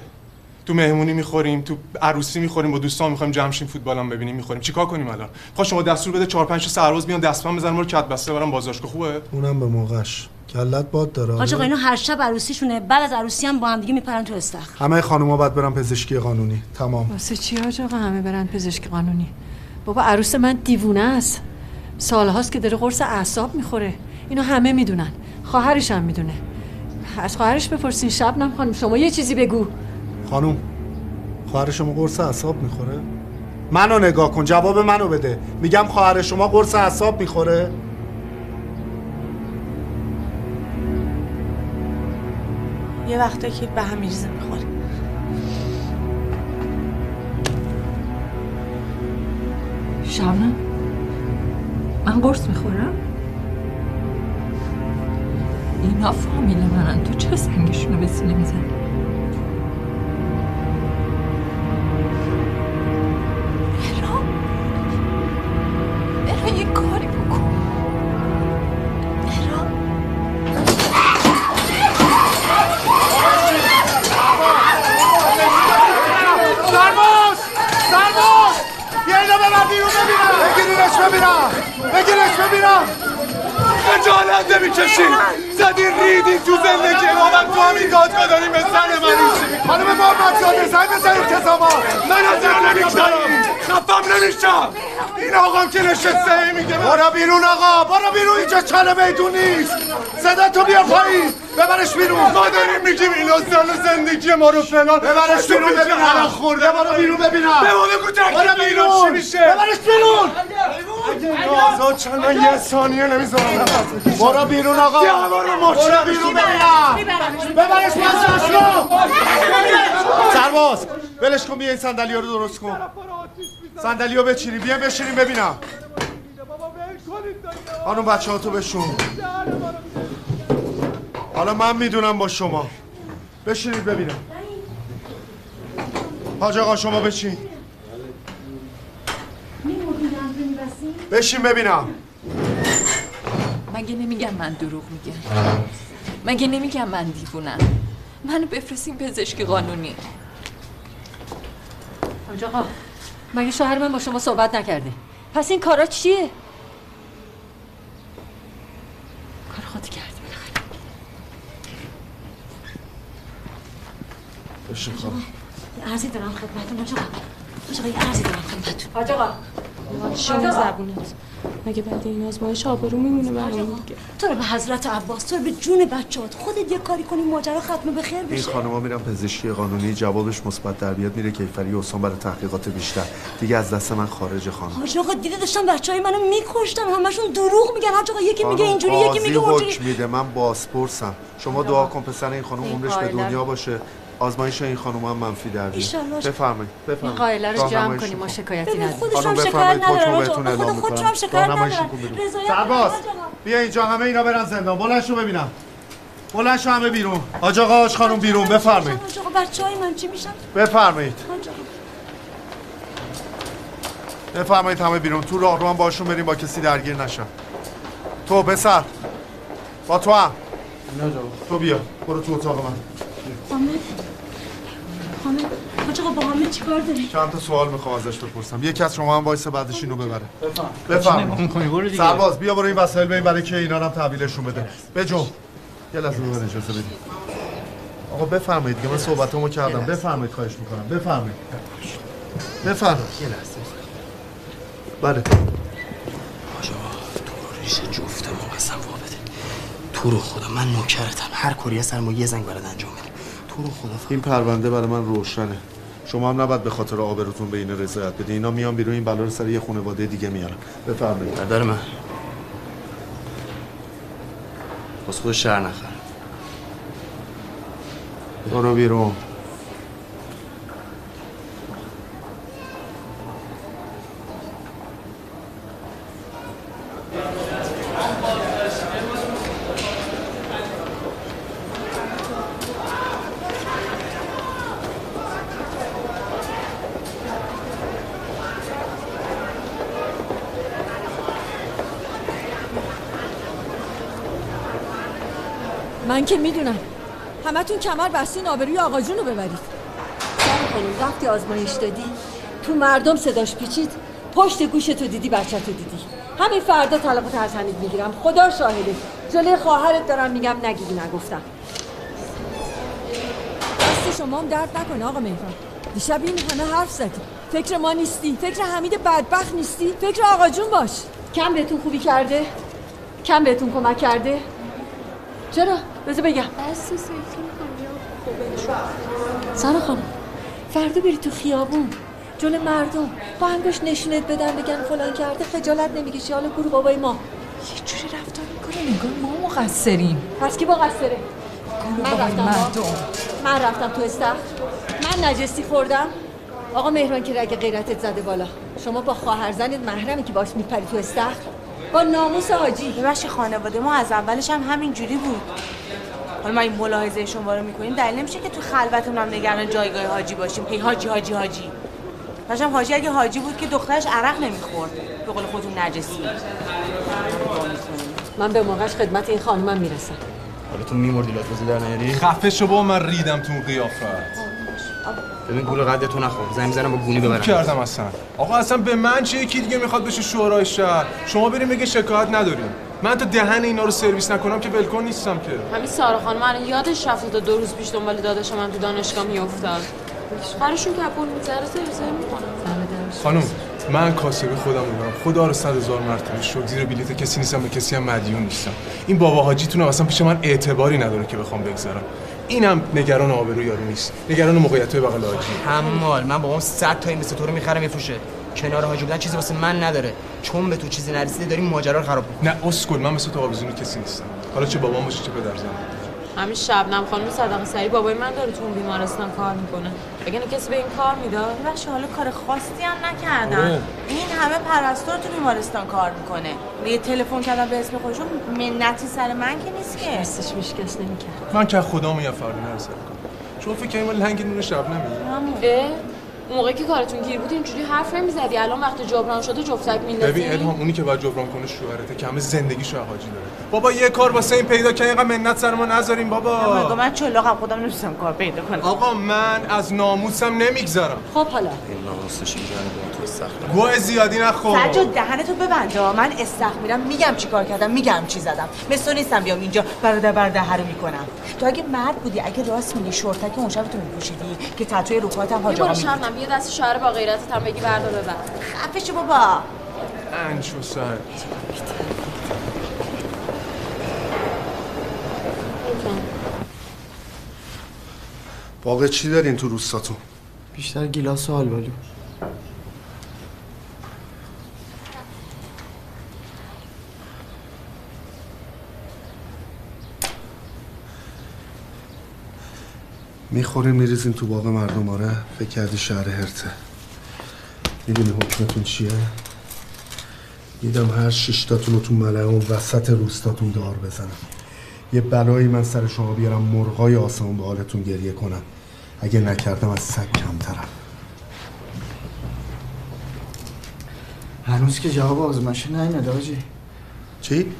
تو مهمونی می‌خوریم تو عروسی می‌خوریم با دوستان می‌خوایم جمع شیم فوتبال هم ببینیم می‌خوریم. چیکار کنیم الان؟ خب شما دستور بده 4 5 تا سرباز بیان دستپن بزنن ما رو کت بسته برام بازداشتگاه خوبه؟ اونم به موقعش. کلت باد داره. حاج آقا آره؟ اینا هر شب عروسیشونه بعد از عروسی هم با هم دیگه میپرن تو استخر. همه خانوما باید برن پزشکی قانونی. تمام. واسه چی حاج آقا همه برن پزشک قانونی؟ بابا عروس من دیوونه است. سالهاست که داره قرص اعصاب می‌خوره. اینو همه می‌دونن. خواهرش هم می‌دونه. از خواهرش بپرسین شبنم خانم شما یه چیزی بگو. خانوم خواهر شما قرص اعصاب می‌خوره؟ منو نگاه کن جواب منو بده. میگم خواهر شما قرص اعصاب می‌خوره؟ یه وقتا که به هم میریزه می‌خوره. شبنم من قرص می‌خورم؟ اینا فامیل منن تو چرا سنگشون رو به سینه می‌زنی؟ نمی‌کشی زدی ریدی تو زندگی ما. من تو همین دادگاه داریم به سر من خانم ما محمد زاده زنگ بزن التزامات من از اینا نمی‌گذارم خفم نمیشم. این آقام که نشسته میگه برو بیرون آقا برو بیرون. اینجا چاله میدون نیست صدا تو بیا پایین. ببرش بیرون. ما داریم میگیم اینا زن زندگی ما رو فلان. ببرش بیرون. ببین الان خورده برو بیرون. ببینم به ما بگو تکلیف برو بیرون. چی میشه؟ ببرش بیرون. آزاد چند من یه ثانیه نمی‌ذارم برو بیرون آقا. بیا ما رو مچ برو بیرون ببینم ببرش رو سرباز ولش کن بیا این صندلی رو درست کن. صندلی رو بچینی بیا بشینیم ببینم. خانم بچه ها تو بشون حالا من می‌دونم با شما. بشینید ببینم. حاج آقا شما بشین بشین ببینم. مگه نمیگم من دروغ میگم؟ مگه نمیگم من دیوونم؟ منو بفرستین پزشکی قانونی. آقا مگه شوهر من با شما صحبت نکرده؟ پس این کارا چیه؟ کار خود کردی بشین خانم. یه عرضی دارم خدمتتون حاج آقا. حاج آقا یه عرضی دارم خدمتتون. حاج آقا. شما زبونت. مگه بعد این آزمایش آبرو میمونه برامون دیگه؟ تو رو به حضرت عباس تو رو به جون بچه‌هات. خودت یه کاری کنی ماجرا ختم به خیر این بشه. خانوما میرن پزشکی قانونی جوابش مثبت در بیاد میره کیفری استان برای تحقیقات بیشتر. دیگه از دست من خارج خانم. حاج آقا دیده داشتن بچهای منو میکشتن همشون دروغ میگن. حاج آقا یکی میگه اینجوری یکی میگه اونجوری. میده. من بازپرسم. شما دعا کن پسر این خانم این عمرش به. دنیا باشه. آزمایش این خانم هم منفی در بیاد. بفرمایید این بفرمایید. قائله رو جمع کنیم ما. شکایتی نداریم. خانم هم شکایت. اعلام خود هم می‌کنم شکایت. رضایت سرباز. بیا اینجا همه اینا برن زندان. بلند شو ببینم. بلند شو همه بیرون. حاج آقا حاج خانم بیرون. بفرمایید. بچهای من چی میشن؟ بفرمایید. بفرمایید همه بیرون. تو راه رو هم باشون بریم با کسی درگیر نشن. تو پسر. با تو هم. تو بیا. برو تو اتاق من. حامد حاج آقا با حامد چیکار داری؟ چند تا سوال می‌خوام ازش بپرسم. یکی از شما هم وایس بعدش اینو ببره. بفرمایید. دیگه. سرباز بیا برو این وسایل ببین برای که اینا رو هم تحویلشون بده. بجو یه لحظه به من اجازه بدید آقا بفرمایید دیگه من صحبتامو کردم. بفرمایید خواهش می‌کنم. بفرمایید. بفرمایید. یه لحظه. بله. آجا تو ریش جفتمون قسم وا بده تو رو خدا من نوکرتم. هر کاری هست سر ما یه زنگ برات انجام بده تو رو خدا این پرونده برای من روشنه. شما هم نباید به خاطر آبروتون به اینا رضایت بدین. اینا میان بیرون این بلا رو سر یه خانواده دیگه میارن. بفرمایید. برادر من. بس خود شهر نخر برو بیرون. من که می‌دونم. همتون کمر بستین آبروی آقا جون رو ببرید. سر خانم وقتی آزمایش دادی؟ تو مردم صداش پیچید. پشت گوش تو دیدی بچه تو دیدی. همین فردا از حمید می‌گیرم. خدا شاهده. جلوی خواهرت دارم میگم نگیدی نگفتم. دست شما هم درد نکنه آقا مهران. دیشب این همه حرف زدی. فکر ما نیستی. فکر حمید بدبخت نیستی. فکر آقا جون باش. کم بهتون خوبی کرده؟ کم بهتون کمک کرده؟ چرا؟ بذار بگم. سارا خانم فردا بری تو خیابون. جلو مردم. با انگوش نشونت بدن بگن فلان کرده خجالت نمی‌کشی. حالا برو بابای ما. یه جوری رفتار می‌کنه نگاه ما مقصریم. پس کی با قصره من رفتم مردم. من رفتم تو استخر. من نجسی خوردم. آقا مهران که رگ غیرتت زده بالا. شما با خواهر زنت محرمی که باش میپری تو استخر. با ناموس حاجی ببخشید خانواده ما از اولش هم همین جوری بود. حالا ما این ملاحظه شما رو می‌کنیم. دلیل نمیشه که تو خلوتمون هم نگران جایگاه حاجی باشیم. هی حاجی حاجی حاجی. داشتم حاجی اگه حاجی بود که دخترش عرق نمی‌خورد. به قول خودتون نجسی. من به موقعش خدمت این خانومم می‌رسم. حالا تو میمردی لاتوزی در نیاری؟ خفه شو با من ریدم تو اون قیافت. ببین گول قد تو نخور. زنگ می‌زنم با گونی ببرم. کردم اصلا. آقا اصلا به من چه یکی دیگه می‌خواد بشه شورای شهر؟ شما بریم بگه شکایت نداریم. من تا دهن اینا رو سرویس نکنم که ولکن نیستم که. همین سارا خانم الان یادش رفته تا دو روز پیش دنبال داداش من تو دانشگاه میافتاد. براشون کپون می‌ذاره سرویس می‌کنم. خانم من کاسبی خودم می‌دونم خدا رو صد هزار مرتبه شد زیر بلیت کسی نیستم به کسی هم مدیون نیستم. این بابا حاجیتون اصلا پیش من اعتباری نداره که بخوام بگذارم اینم نگران آبرو یارو نیست. نگران موقعیت بغل حاجی حمال من بابام 100 تا این مثل تو رو می‌خرم میفروشه کنار حاجی بودن چیزی واسه من نداره. چون به تو چیزی نرسیده داری ماجرا رو خراب می‌کنی نه اسکل من مثل تو آویزون کسی نیستم. حالا چه بابام باشه چه پدر زنم همین شبنم خانم صدقه سری بابای من داره تو اون بیمارستان کار می‌کنه. بگن کسی به این کار می‌داد بخش حالا کار خاصی هم نکردن. آره. این همه پرستار تو بیمارستان کار می‌کنه. یه تلفن کردم به اسم خودشون منتی سر من که نیست که. دستش میشکست نمی‌کرد. من که خدا یه فرد نرسل کنم شما فکر کنید من لنگ نون شب؟ اون موقعی که کارتون گیر بود اینجوری حرف نمی‌زدی. الان وقتی جبران شده جفتک میندازی. ببین الهام اونی که باید جبران کنه شوهرته. که همه زندگیشو حاجی داره. بابا یه کار واسه این پیدا که اینقدر منت سر ما نذاریم بابا. مگه من چلاقم خودم نمیستم کار پیدا کنم. آقا من از ناموسم نمیگذرم. خب حالا. این ناموسش تو سخت گوه زیادی نخور. سجاد دهنتو ببنده من استخ میرم میگم چی کار کردم میگم چی زدم. مثل نیستم بیام اینجا برادر برادر رو می‌کنم. تو اگه مرد بودی اگه راست میگی شورتک اون شب تو میپوشیدی که تتوی رو پاتم حاج آقا. شبنم بیا دست شوهر با غیرتت هم بگی بردار ببر خفه شو بابا. انشو سر. باقی چی دارین تو روستاتون؟ بیشتر گیلاس و آلبالو. می‌خورین میریزین تو باغ مردم آره؟ فکر کردی شهر هرته. می‌دونی حکمتون چیه؟ میدم هر شیشتاتون رو تو ملعه اون وسط روستاتون دار بزنم. یه بلایی من سر شما بیارم مرغای آسمون به حالتون گریه کنم. اگه نکردم از سگ کمترم. هنوز که جواب آزمایش نیومده آجی. چی؟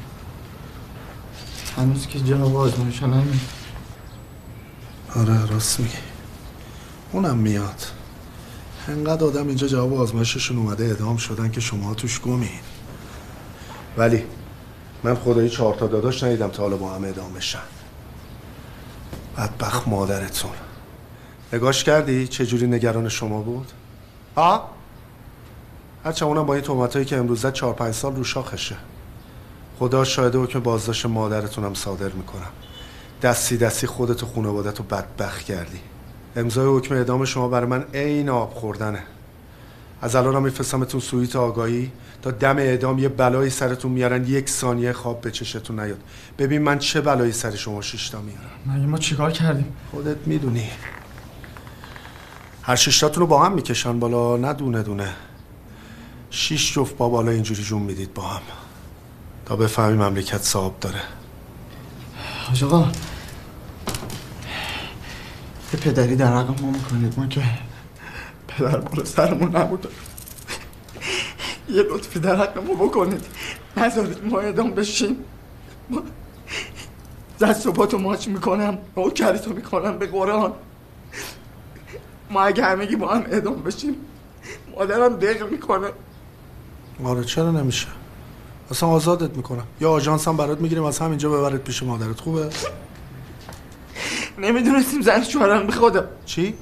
هنوز که جواب آزمایش نیومده آره راست میگی. اونم میاد. انقدر آدم اینجا جواب آزمایششون اومده ادام شدن که شما توش گمین. ولی من خدایی چهار تا داداش ندیدم تا حالا با هم ادام بشن. بدبخت مادرتون. نگاش کردی چه جوری نگران شما بود؟ ها؟ هرچه اونم با این تهمتایی که امروز زد چهار پنج سال رو شاخشه. خدا شاهده حکم بازداشت مادرتونم صادر می‌کنم. دستی دستی خودت و خانوادت رو بدبخت کردی. امضای حکم اعدام شما برای من عین آب خوردنه. از الان هم میفرستمتون سویت آگاهی تا دم اعدام یه بلایی سرتون میارن یک ثانیه خواب به چشتون نیاد. ببین من چه بلایی سر شما شیشتا میارم. مگه ما چیکار کردیم؟ خودت می‌دونی. هر شیشتاتون رو با هم می‌کشن بالا. نه دونه دونه. شیش جفت با بالا اینجوری جون می‌دید با هم. تا بفهمی مملکت صاحب داره. حاج آقا پدری در حق ما می‌کنید. ما که پدر بالا سرمون نبود یه لطفی در حق ما بکنید. نذارید ما ادام بشیم. ما دست و پاتو ماچ می‌کنم او کلیتو می‌کنم به قرآن. ما اگه همگی با هم ادام بشیم مادرم دق می‌کنه. آره چرا نمیشه؟ اصلا آزادت می‌کنم. یا آژانس هم برات می‌گیریم از همینجا ببرت پیش مادرت. خوبه؟ نمی‌دونستیم زن شوهرم به خدا. چی؟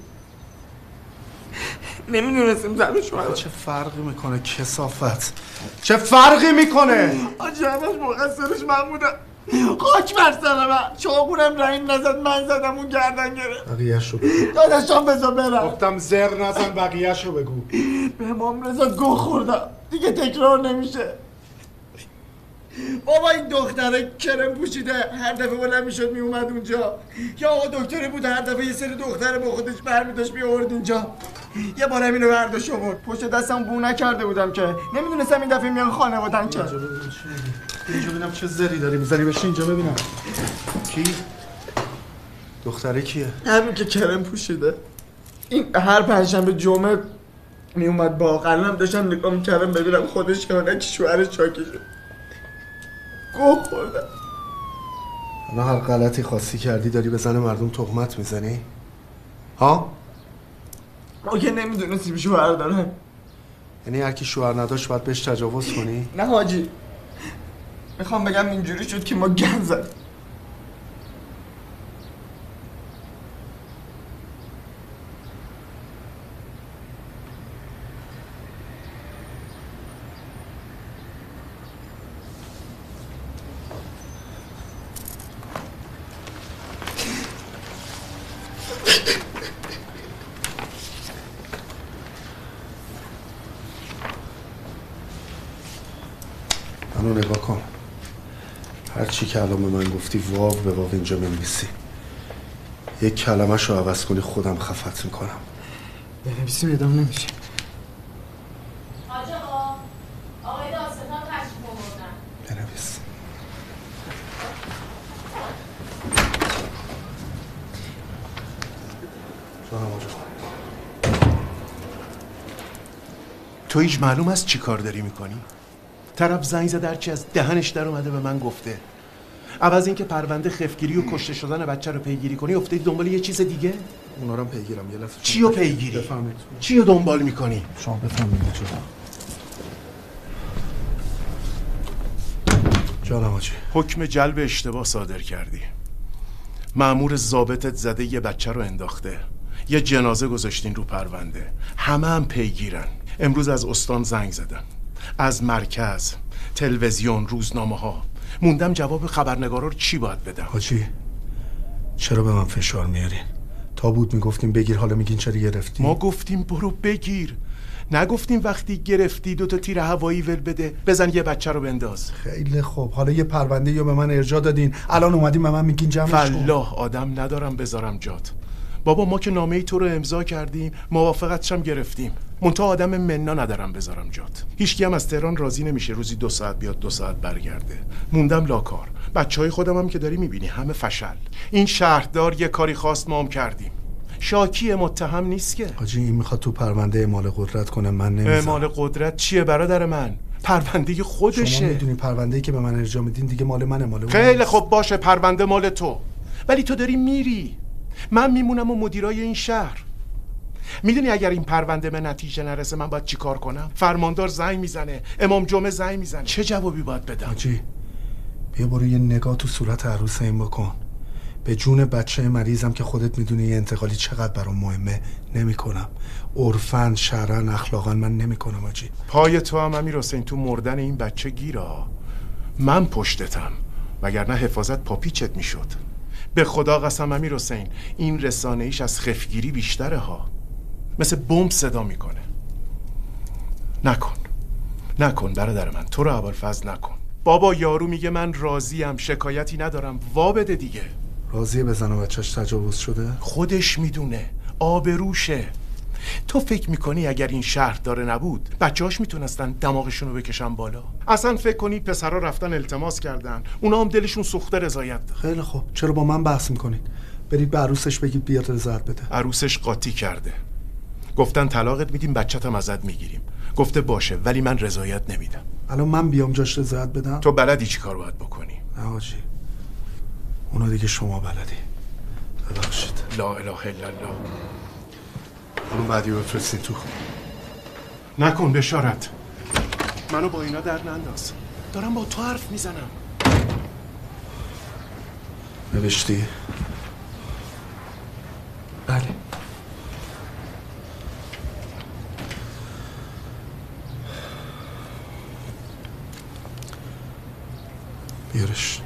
نمی‌دونستیم زن شوهرم. چه فرقی می‌کنه؟ کسافت. چه فرقی می‌کنه؟ آجی همش مقصرش من بودم خاک بر سر من. چاقونم رحیم نزد من زدم اون گردن گرفت. بقیه‌شو بگو. داداشم بذار برم. گفتم زر نزن بقیه‌شو بگو. به امام رضا گو خوردم دیگه تکرار نمیشه. بابا این دختره کرم پوشیده. هر دفعه بلند می‌شد میومد اونجا. یا آقا دکتری بود. هر دفعه یه سری دختر با خودش برمیداشت میآورد اینجا. یه بار اینو برداشت آورد. پشت دستم بو نکرده بودم که. نمی‌دونستم این دفعه میان خانوادن که اینجا ببینم چه زری داری می‌زنی بشین اینجا ببینم. کی؟ دختره کیه؟ همین که کرم پوشیده. این هر پنجشنبه جمعه میومد با قلم داشتم نگاه می‌کردم ببینم خودش که که شوهرش چاکی شد گوه خوردم. الان هر غلطی خاصی کردی داری به زن مردم تهمت می‌زنی؟ ها؟ ما که نمی‌دونستیم شوهر داره. یعنی هر کی شوهر نداشت باید بهش تجاوز کنی؟ نه حاجی. می‌خوام بگم اینجوری شد که ما گن زد منو نگاه کن هر چی که الان به من گفتی واو به واو اینجا بنویسی یک کلمه رو عوض کنی خودم خفت می‌کنم. بنویسیم ادام نمیشه. تو هیچ معلوم است چی کار داری می‌کنی؟ طرف زنگ زده هرچی از دهنش در اومده به من گفته. عوض اینکه پرونده خفگیری و کشته شدن بچه رو پیگیری کنی افتادی دنبال یه چیز دیگه؟ اونا رو هم پیگیرم یه لحظه. چی رو پیگیری؟ بفهمید. چی رو دنبال می‌کنی؟ شما بفهمید چرا جانم آجی حکم جلب اشتباه صادر کردی. معمور ضابطت زده یه بچه رو انداخته. یه جنازه گذاشتین رو پرونده. همه هم پیگیرن. امروز از استان زنگ زدن. از مرکز تلویزیون روزنامه ها موندم جواب خبرنگارا رو چی باید بدم؟ حاجی چرا به من فشار میارین تا بود می‌گفتیم بگیر حالا میگین چرا گرفتی؟ ما گفتیم برو بگیر. نگفتیم وقتی گرفتی دو تا تیر هوایی ول بده بزن یه بچه رو بنداز. خیلی خوب. حالا یه پرونده یا به من ارجا دادین. الان اومدین به من میگین جمعش فلاح آدم ندارم بذارم جات. بابا ما که نامه ای تو رو امضا کردیم موافقتش هم گرفتیم. منتها آدم منا ندارم بذارم جات. هیچکی هم از تهران راضی نمیشه روزی دو ساعت بیاد دو ساعت برگرده. موندم لاکار. بچه های خودم هم که داری می‌بینی همه فشل. این شهردار یه کاری خواست ما هم کردیم. شاکی متهم نیست که. حاجی این می‌خواد تو پرونده اعمال قدرت کنه من نمی‌ذارم. اعمال قدرت چیه برادر من؟ پرونده شما خودشه می‌دونی پرونده که به من ارجا میدین دیگه مال منه مال خیلی. خوب باشه پرونده مال تو. ولی تو داری میری. من میمونم و مدیرای این شهر. می‌دونی اگر این پرونده به نتیجه نرسه من باید چیکار کنم؟ فرماندار زنگ می‌زنه امام جمعه زنگ می‌زنه. چه جوابی باید بدم؟ حاجی بیا برو یه نگاه تو صورت عروس این بکن. به جون بچه مریضم که خودت می‌دونی یه انتقالی چقدر برام مهمه نمی‌کنم. عرفن شرعن اخلاقا من نمی‌کنم حاجی. پای تو هم امیر حسین تو مردن این بچه گیرا. من پشتتم وگرنه حفاظت پاپیچت می‌شد. به خدا قسم امیر حسین این رسانه ایش از خفگیری بیشتره ها. مثل بمب صدا می‌کنه. نکن. نکن برادر من. تو رو اول فضل نکن. بابا یارو میگه من راضیم. شکایتی ندارم. وا بده دیگه. راضیه بزن و بچهش تجاوز شده؟ خودش می‌دونه. آبروشه. تو فکر می‌کنی اگر این شهر داره نبود بچه‌هاش می‌تونستن دماغشون رو بکشن بالا؟ اصلا فکر کنی پسرا رفتن التماس کردن. اونا هم دلشون سوخته رضایت داد خیلی خوب. چرا با من بحث می‌کنید برید به عروسش بگید بیاد رضایت بده. عروسش قاطی کرده. گفتن طلاقت میدیم بچه‌تم ازت می‌گیریم. گفته باشه ولی من رضایت نمیدم. الان من بیام جاش رضایت بدم؟ تو بلدی چی کار باید بکنی؟ نه حاجی اونا دیگه شما بلدی. ببخشید. لا اله الا الله. اون بعدی بفرستین تو نکن بشارت. منو با اینا در ننداز. دارم با تو حرف می‌زنم. نوشتی؟ بله. بیارش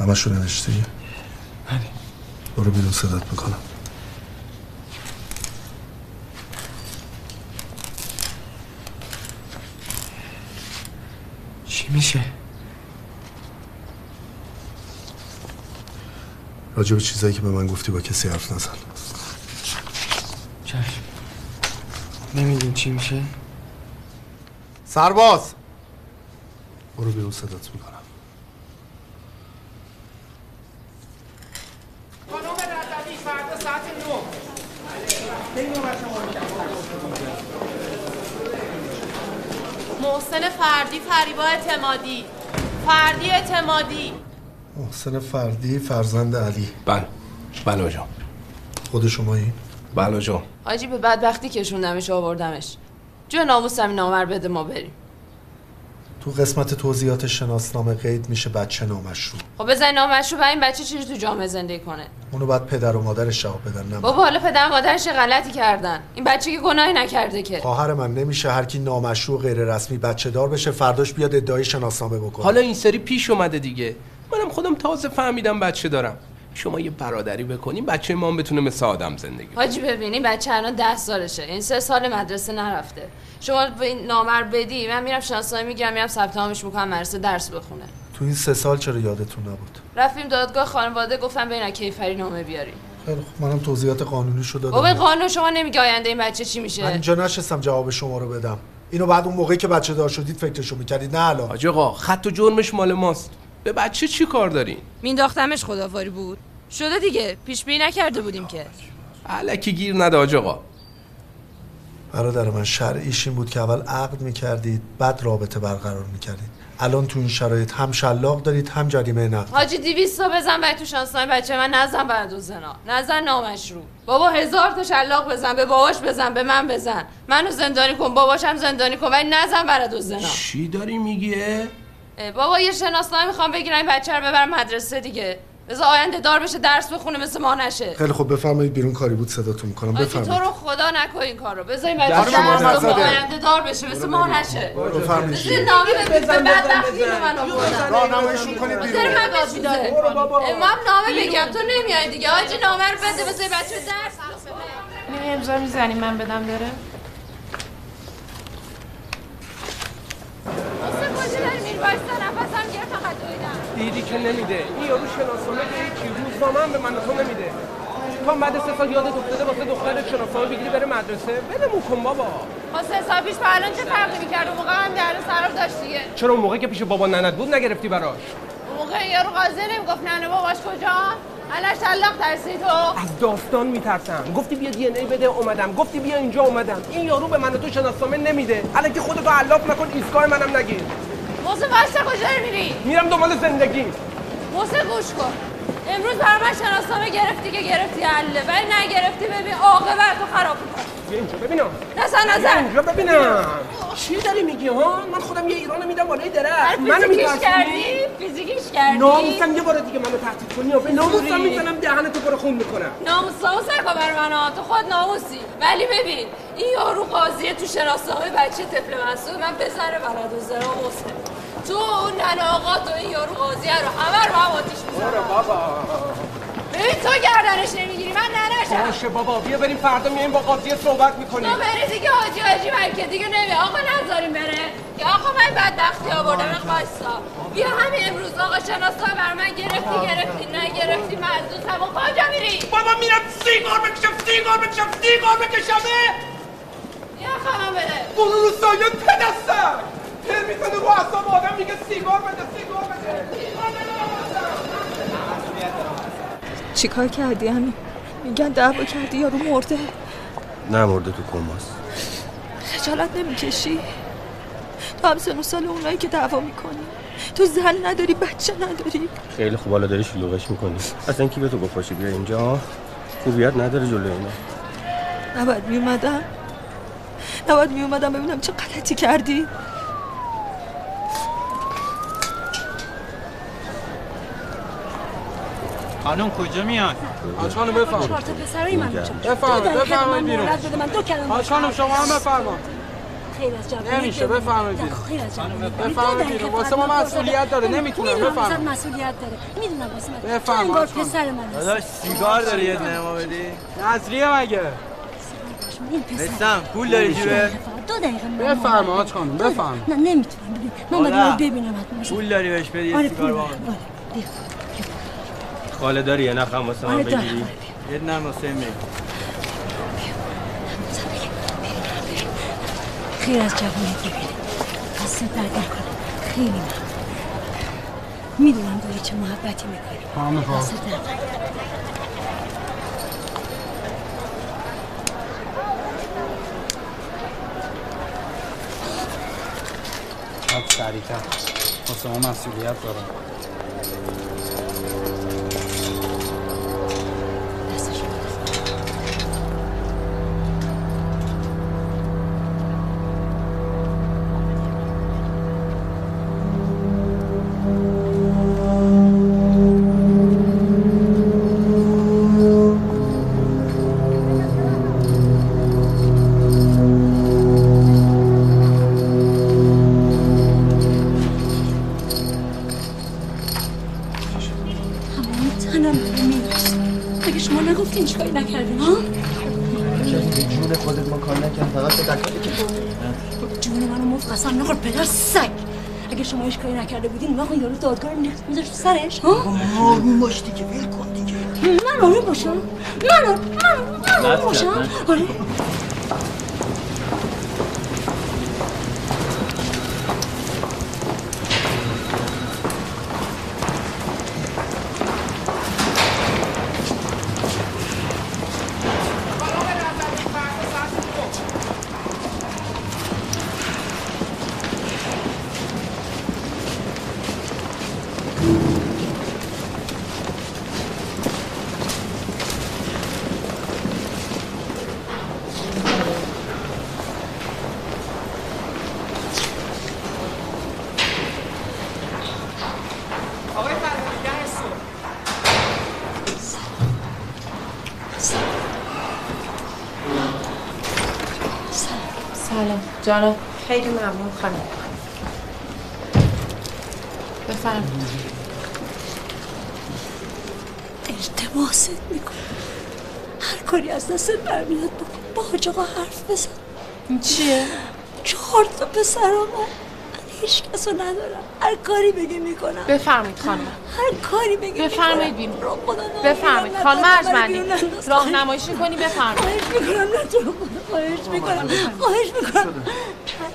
همشو نوشتی؟ بله برو بیرون صدات می‌کنم چی میشه؟ راجع به چیزایی که به من گفتی با کسی حرف نزن. چشم. نمیدین چی میشه؟ سرباز! برو بیرون صدات می‌کنم. محسن فردی فریبا اعتمادی. فردی اعتمادی. محسن فردی فرزند علی. بله. بله آجا خود شمایی؟ بله آجا حاجی به بدبختی کشوندمش و آوردمش. جو ناموس همین نامر بده ما بریم. تو قسمت توضیحات شناسنامه قید میشه بچه نامشروع. خب بزن نامش رو و این بچه چیزی تو جامعه زندگی کنه؟ اونو باید پدر و مادرش جواب بدن نه. بابا حالا پدر و مادرش غلطی کردن؟ این بچه که گناهی نکرده که. خواهر من نمیشه هر کی نامشروع غیر رسمی بچه دار بشه فرداش بیاد ادعای شناسنامه بکنه. حالا این سری پیش اومده دیگه. منم خودم تازه فهمیدم بچه دارم. شما یه برادری بکنیم بچه ما هم بتونه مثل آدم زندگی کنه. حاجی ببینی بچه الان ده سالشه. این سه سال مدرسه نرفته. شما به این نامر بدی من میرم شناسنامه می‌گیرم میرم ثبت نامش می‌کنم مدرسه درس بخونه. تو این سه سال چرا یادتون نبود؟ رفتیم دادگاه خانواده گفتم بین کیفری نامه بیاریم خیلی خب منم توضیحات قانونی شو دادم. بابا قانون شما نمیگه آینده این بچه چی من میشه اینجا نشستم جواب شما رو بدم. اینو بعد اون موقعی که بچه دار شدید فکرشو می‌کردید. نه الان. حاج آقا خط و جرمش مال ماست. به بچه چی کار دارین؟ مینداختمش خدافاری بود. شده دیگه. پیش بینی نکرده بودیم که. الکی گیر نده حاج آقا. برادر من شرعیش این بود که اول عقد می‌کردید بعد رابطه برقرار می‌کردید. الان تو این شرایط هم شلاق دارید هم جریمه نقد. حاجی دیویستا بزن باید تو شانسنامه بچه من نزن بعد و زنا. نزن نامشروع بابا هزار تا شلاق بزن به باباش بزن به من بزن. منو زندانی کن باباشم زندانی کن ولی نزن برد و زنا. چی داری میگه اه، بابا یه شناسنامه می‌خوام بگیرم این بچه رو ببرم مدرسه دیگه. بذار آینده دار بشه درس بخونه مثل ما نشه. خیلی خب بفرمایید بیرون کاری بود صداتون می‌کنم حاجی تو بفرمایید. رو خدا نکن این کارو. بذار این دست بچه درس بخونه. آینده دار بشه مثل ما نشه. بفرمایید بذار نامه بدید به بدبختی رو من آوردن راهنماییشون کنید بیرون. داره من ما هم نامه بگم تو نمیای دیگه. حاجی نامه رو بده بذار بچه درس بخونه. نه امضا می‌زنی من بدم داره واسه کجا داری میری؟ وایستا نفسم گرفت فقط دویدم. دیدی که نمیده. این یارو شناسنامه که روزنامه هم به من تو نمیده. هم بعد سه سال یادت افتاده واسه دخترت شناسنامه بگیری بره مدرسه. ولمون کن بابا. با سه سال پیش با الان چه فرقی می‌کرد؟ اون موقع هم در سراب داشت دیگه. چرا اون موقع که پیش بابا ننت بود نگرفتی براش؟ اون موقع یارو قاضی نمی‌گفت ننه باباش کجا؟ الان شلاق ترسی تو؟ از داستان میترسم. گفتی بیا دی ان ای بده اومدم. گفتی بیا اینجا اومدم. این یارو به من و تو شناسنامه نمیده. الان که خودتو علاف نکن ایستگاه منم نگیر. موسه واسه کجا میری؟ میرم دنبال زندگی. موسه گوش کن. امروز بر من شناسنامه گرفتی که گرفتی حله. ولی نگرفتی ببین. عاقبت تو خراب می‌کنه بیا اینجا ببینم. بیا نزن اینجا ببینم. چی داری میگی ها؟ من خودم یه ایران میدم بالای درخت. منو فیزیکیش میترسونی؟ کردی؟ فیزیکیش کردی؟ ناموسم یه بار دیگه منو تهدید کنی به ناموسم می‌زنم دهنتو پر خون می‌کنم. ناموس ناموس نکن بر من. تو خود ناموسی. ولی ببین این یارو قاضیه تو شناسنامه بچه طفل مسئول من بزنه بلد و زرا تو اون ننه آقا تو این یارو قاضیه رو همه رو هم آتیش می‌زنم بابا. ببین تو گردنش نمی‌گیری من ننشم. باشه بابا بیا بریم فردا میایم با قاضی صحبت می‌کنیم. تو بری دیگه حاجی حاجی مکه دیگه نمی آقا نذاریم بره. یا آقا من بدبختی آوردم خواستا بیا همین امروز آقا شناسا بر من گرفتی گرفتی نگرفتی مزدوسم و کجا میری؟ بابا میرم سیگار بکشم سیگار بکشم سیگار بکشمه. یا خواهم بده برو رو سایه پدستم. تر می‌کنه رو اصاب آدم میگه سیگار بده سیگار بده. چیکار کردی همین؟ میگن دعوا کردی یارو مرده. نمرده تو کماست خجالت نمی‌کشی؟ تو هم سن و سال اونایی که دعوا می‌کنی. تو زن نداری بچه نداری. خیلی خوب حالا داری شلوغش می‌کنی. اصلا کی به تو گفت بیا اینجا. خوبیت نداره جلوی اینا. نباید میومدم نباید میومدم ببینم چه غلطی کردی. خانم کجا میاد؟ حاج خانم بفرمایید چهار تا پسرای من بفرمایید بفرمایید بیرون. بده من دو کلمه حاج خانم شما هم بفرمایید خیر از نمیشه بفرمایید بیرون. خیر از جوانی بفرمایید بیرون. واسه ما مسئولیت داره. نمی‌تونم. می‌دونم واسه بفرمایید مسئولیت داره. می‌دونم واسه من. بفرمایید. پسر من. داداش سیگار داری یه نما بدی؟ نظریه مگه؟ رستم پول داری جیبه؟ دو دقیقه من بفرمایید حاج خانم بفرمایید نه نمی‌تونم. ببین من باید ببینم حتما. پول داری بهش بدی آره پول خاله داری یه نخم واسه من. بگیری یه نم واسه می خیر از جوانی ببینه دست درد نکنه. خیلی ممنون می‌دونم داری چه محبتی می‌کنی. دست درد نکنه. سریعتر. واسه ما مسئولیت دارم. سرش ها؟ آروم باش دیگه ول کن دیگه. من آروم باشم؟ من آروم من من آروم باشم آره. جانم خیلی ممنون خانم. بفرمایید التماست می‌کنم. هر کاری از دست برمیاد بکن. با حاج آقا حرف بزن. این چیه؟ چهار تا پسر من. من هیچ کسو ندارم. هر کاری بگه می‌کنم. بفرمایید خانم. هر کاری بگه بفرمایید. بیرون. بفرمایید. خانم ارجمندی. راهنماییشون کنی بفرمایید. خواهش می‌کنم. خواهش می‌کنم.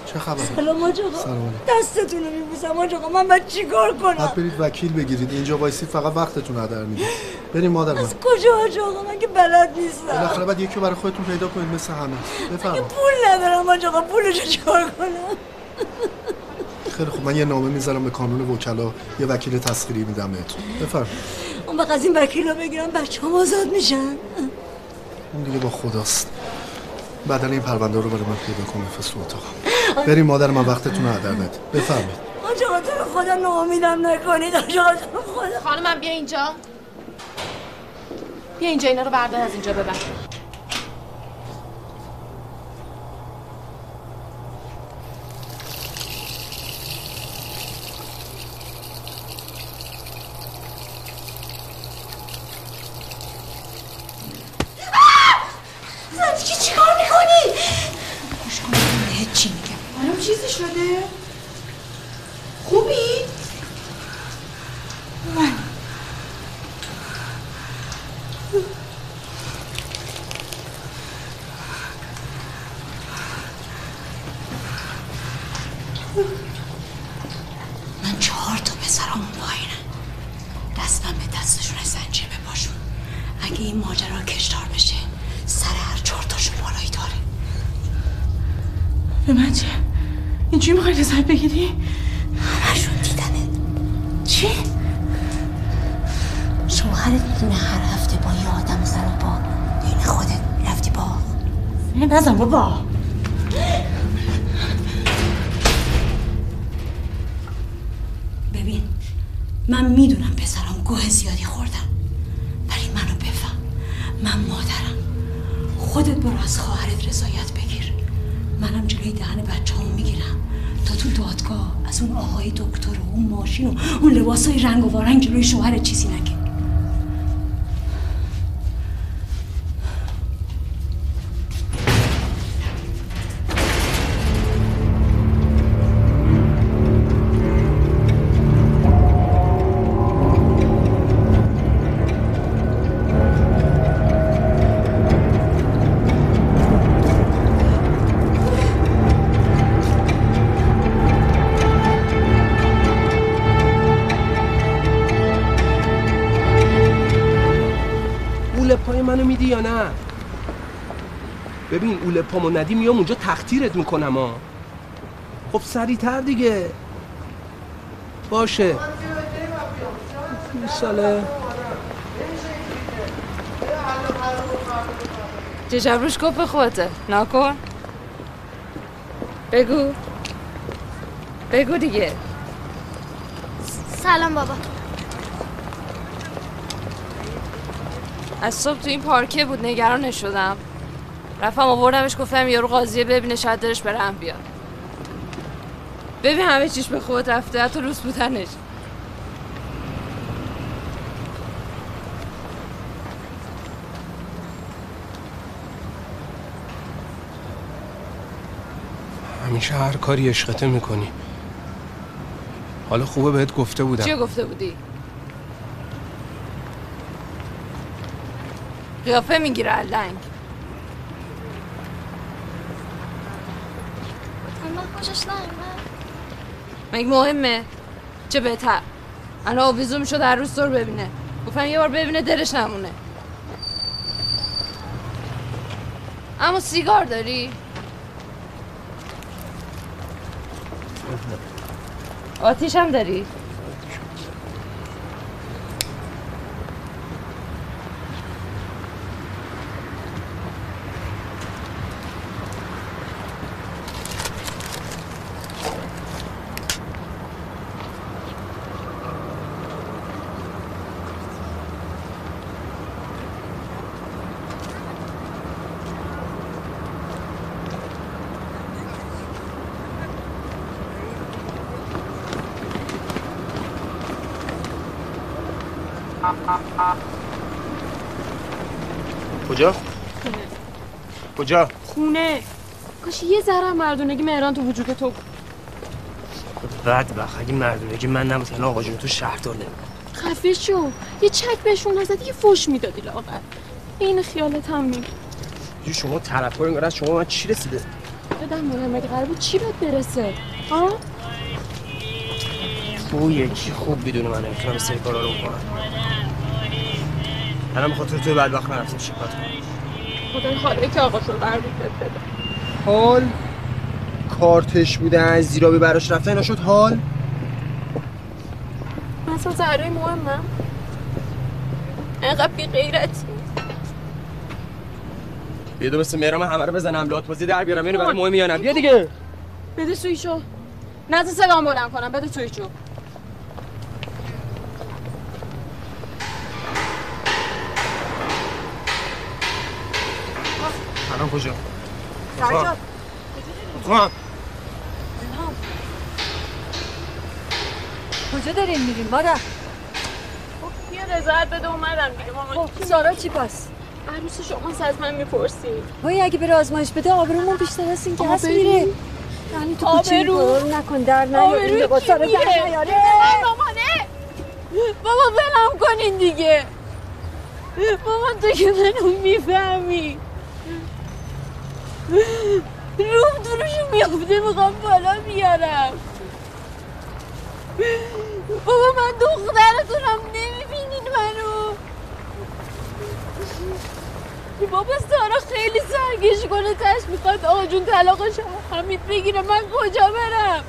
چه خبره؟ سلام حاج آقا. سلام دستتون رو میبوسم حاج آقا. من باید چیکار کنم؟ بعد برید وکیل بگیرید. اینجا وایسی فقط وقتتون هدر می‌دید. بریم مادر من. از کجا حاج آقا؟ من که بلد نیستم. بالاخره بعد یکی برای خودتون پیدا کنید مثل همه. بفرمایید. پول ندارم حاج آقا. پولشو چیکار کنم؟ خیلی خوب. من یه نامه می‌ذارم به کانون وکلا. یه وکیل تسخیری میدم بهتون. بفرمایید. اون وقت از این وکیل رو بگیرم بچه هم آزاد میشن. اون دیگه با خداست. بدل این پرونده رو برای من پیدا کن بفرست تو اتاقم بریم مادر من وقتتون رو هدر ندید بفرمایید. آقا تو رو خدا ناامیدم نکنید. آقا تو رو خدا. خانمم بیا اینجا. بیا اینجا اینا رو بردار از اینجا ببر. منم جلوی دهن بچه می‌گیرم. تا تو دادگاه از اون آقای دکتر و اون ماشین و اون لباسای رنگ و وارنگ جلوی شوهرت چیزی نگه یا نه؟ ببین اوله پامو ندی میام اونجا تختیرت می‌کنم ها خب سریعتر دیگه. باشه. 20 ساله چشم روش کپ خودته. نکن بگو. بگو دیگه. سلام بابا. از صبح تو این پارکه بود نگرانش شدم رفتم آوردمش گفتم یارو قاضیه ببینه شاید دلش به رحم بیاد. ببین همه چیش به خود رفته حتی روز بودنش. همیشه هر کاری عشقته می‌کنی. حالا خوبه بهت گفته بودم. چی گفته بودی؟ قیافه می‌گیره علنگ من خوشش مگه مهمه؟ چه بهتر؟ الان آویزو می‌شد هر روز تو رو ببینه. گفتم یه بار ببینه دلش نمونه. اما سیگار داری؟ آتیش هم داری؟ کجا؟ کجا؟ خونه. کاش یه ذره مردونگی مهران تو وجود تو. بعد بخ اگه مردونگی من نبود الان آقا جون تو شهردار نمی‌بود. خفه شو. یه چک بهشون نزدی یه فوش می‌دادی لاغر. این خیالت هم می جو شما طرفدار این از شما من چی رسیده؟ بدم مهم مگه قرار بود چی بهت برسه؟ ها تو یکی خوب بدون من نمی‌تونم سری کارا رو بکنم. الان بخاطر توی بدبخت نرفتیم شکایت کنم. که آقا شو حال؟ کارتش بوده از زیرابی براش رفته اینا شد حال؟ مثلا ذره مهمم. انقدر بی غیرتی بیا دو مثل مهرام همه رو بزنم لات بازی در بیارم اینو برای مهمی یا نه؟ بیا دیگه. بده سویشو نزد سلام بلند کنم بده سویشو کجا؟ سرجاد خواهم کجا داریم میریم مادر؟ خب بیا رضایت بده اومدم دیگه. مامان خب سارا چی پس؟ عروس شماست از من می‌پرسی. وای اگه بره آزمایش بده آبرومون بیشتر از این که هست آبرو؟ میره. یعنی تو کوچه آبرو؟ کار نکن در با کی سارا میره؟ در مامانه! بابا ولم کنین دیگه. مامان تو که منو می‌فهمی. روم دروشو میافته می‌خوام بالا بیارم. بابا من دخترتونم نمی‌بینین منو. بابا سارا خیلی سرگیش کنه تش می‌خواد آقا جون طلاقش حمید بگیره. من کجا برم؟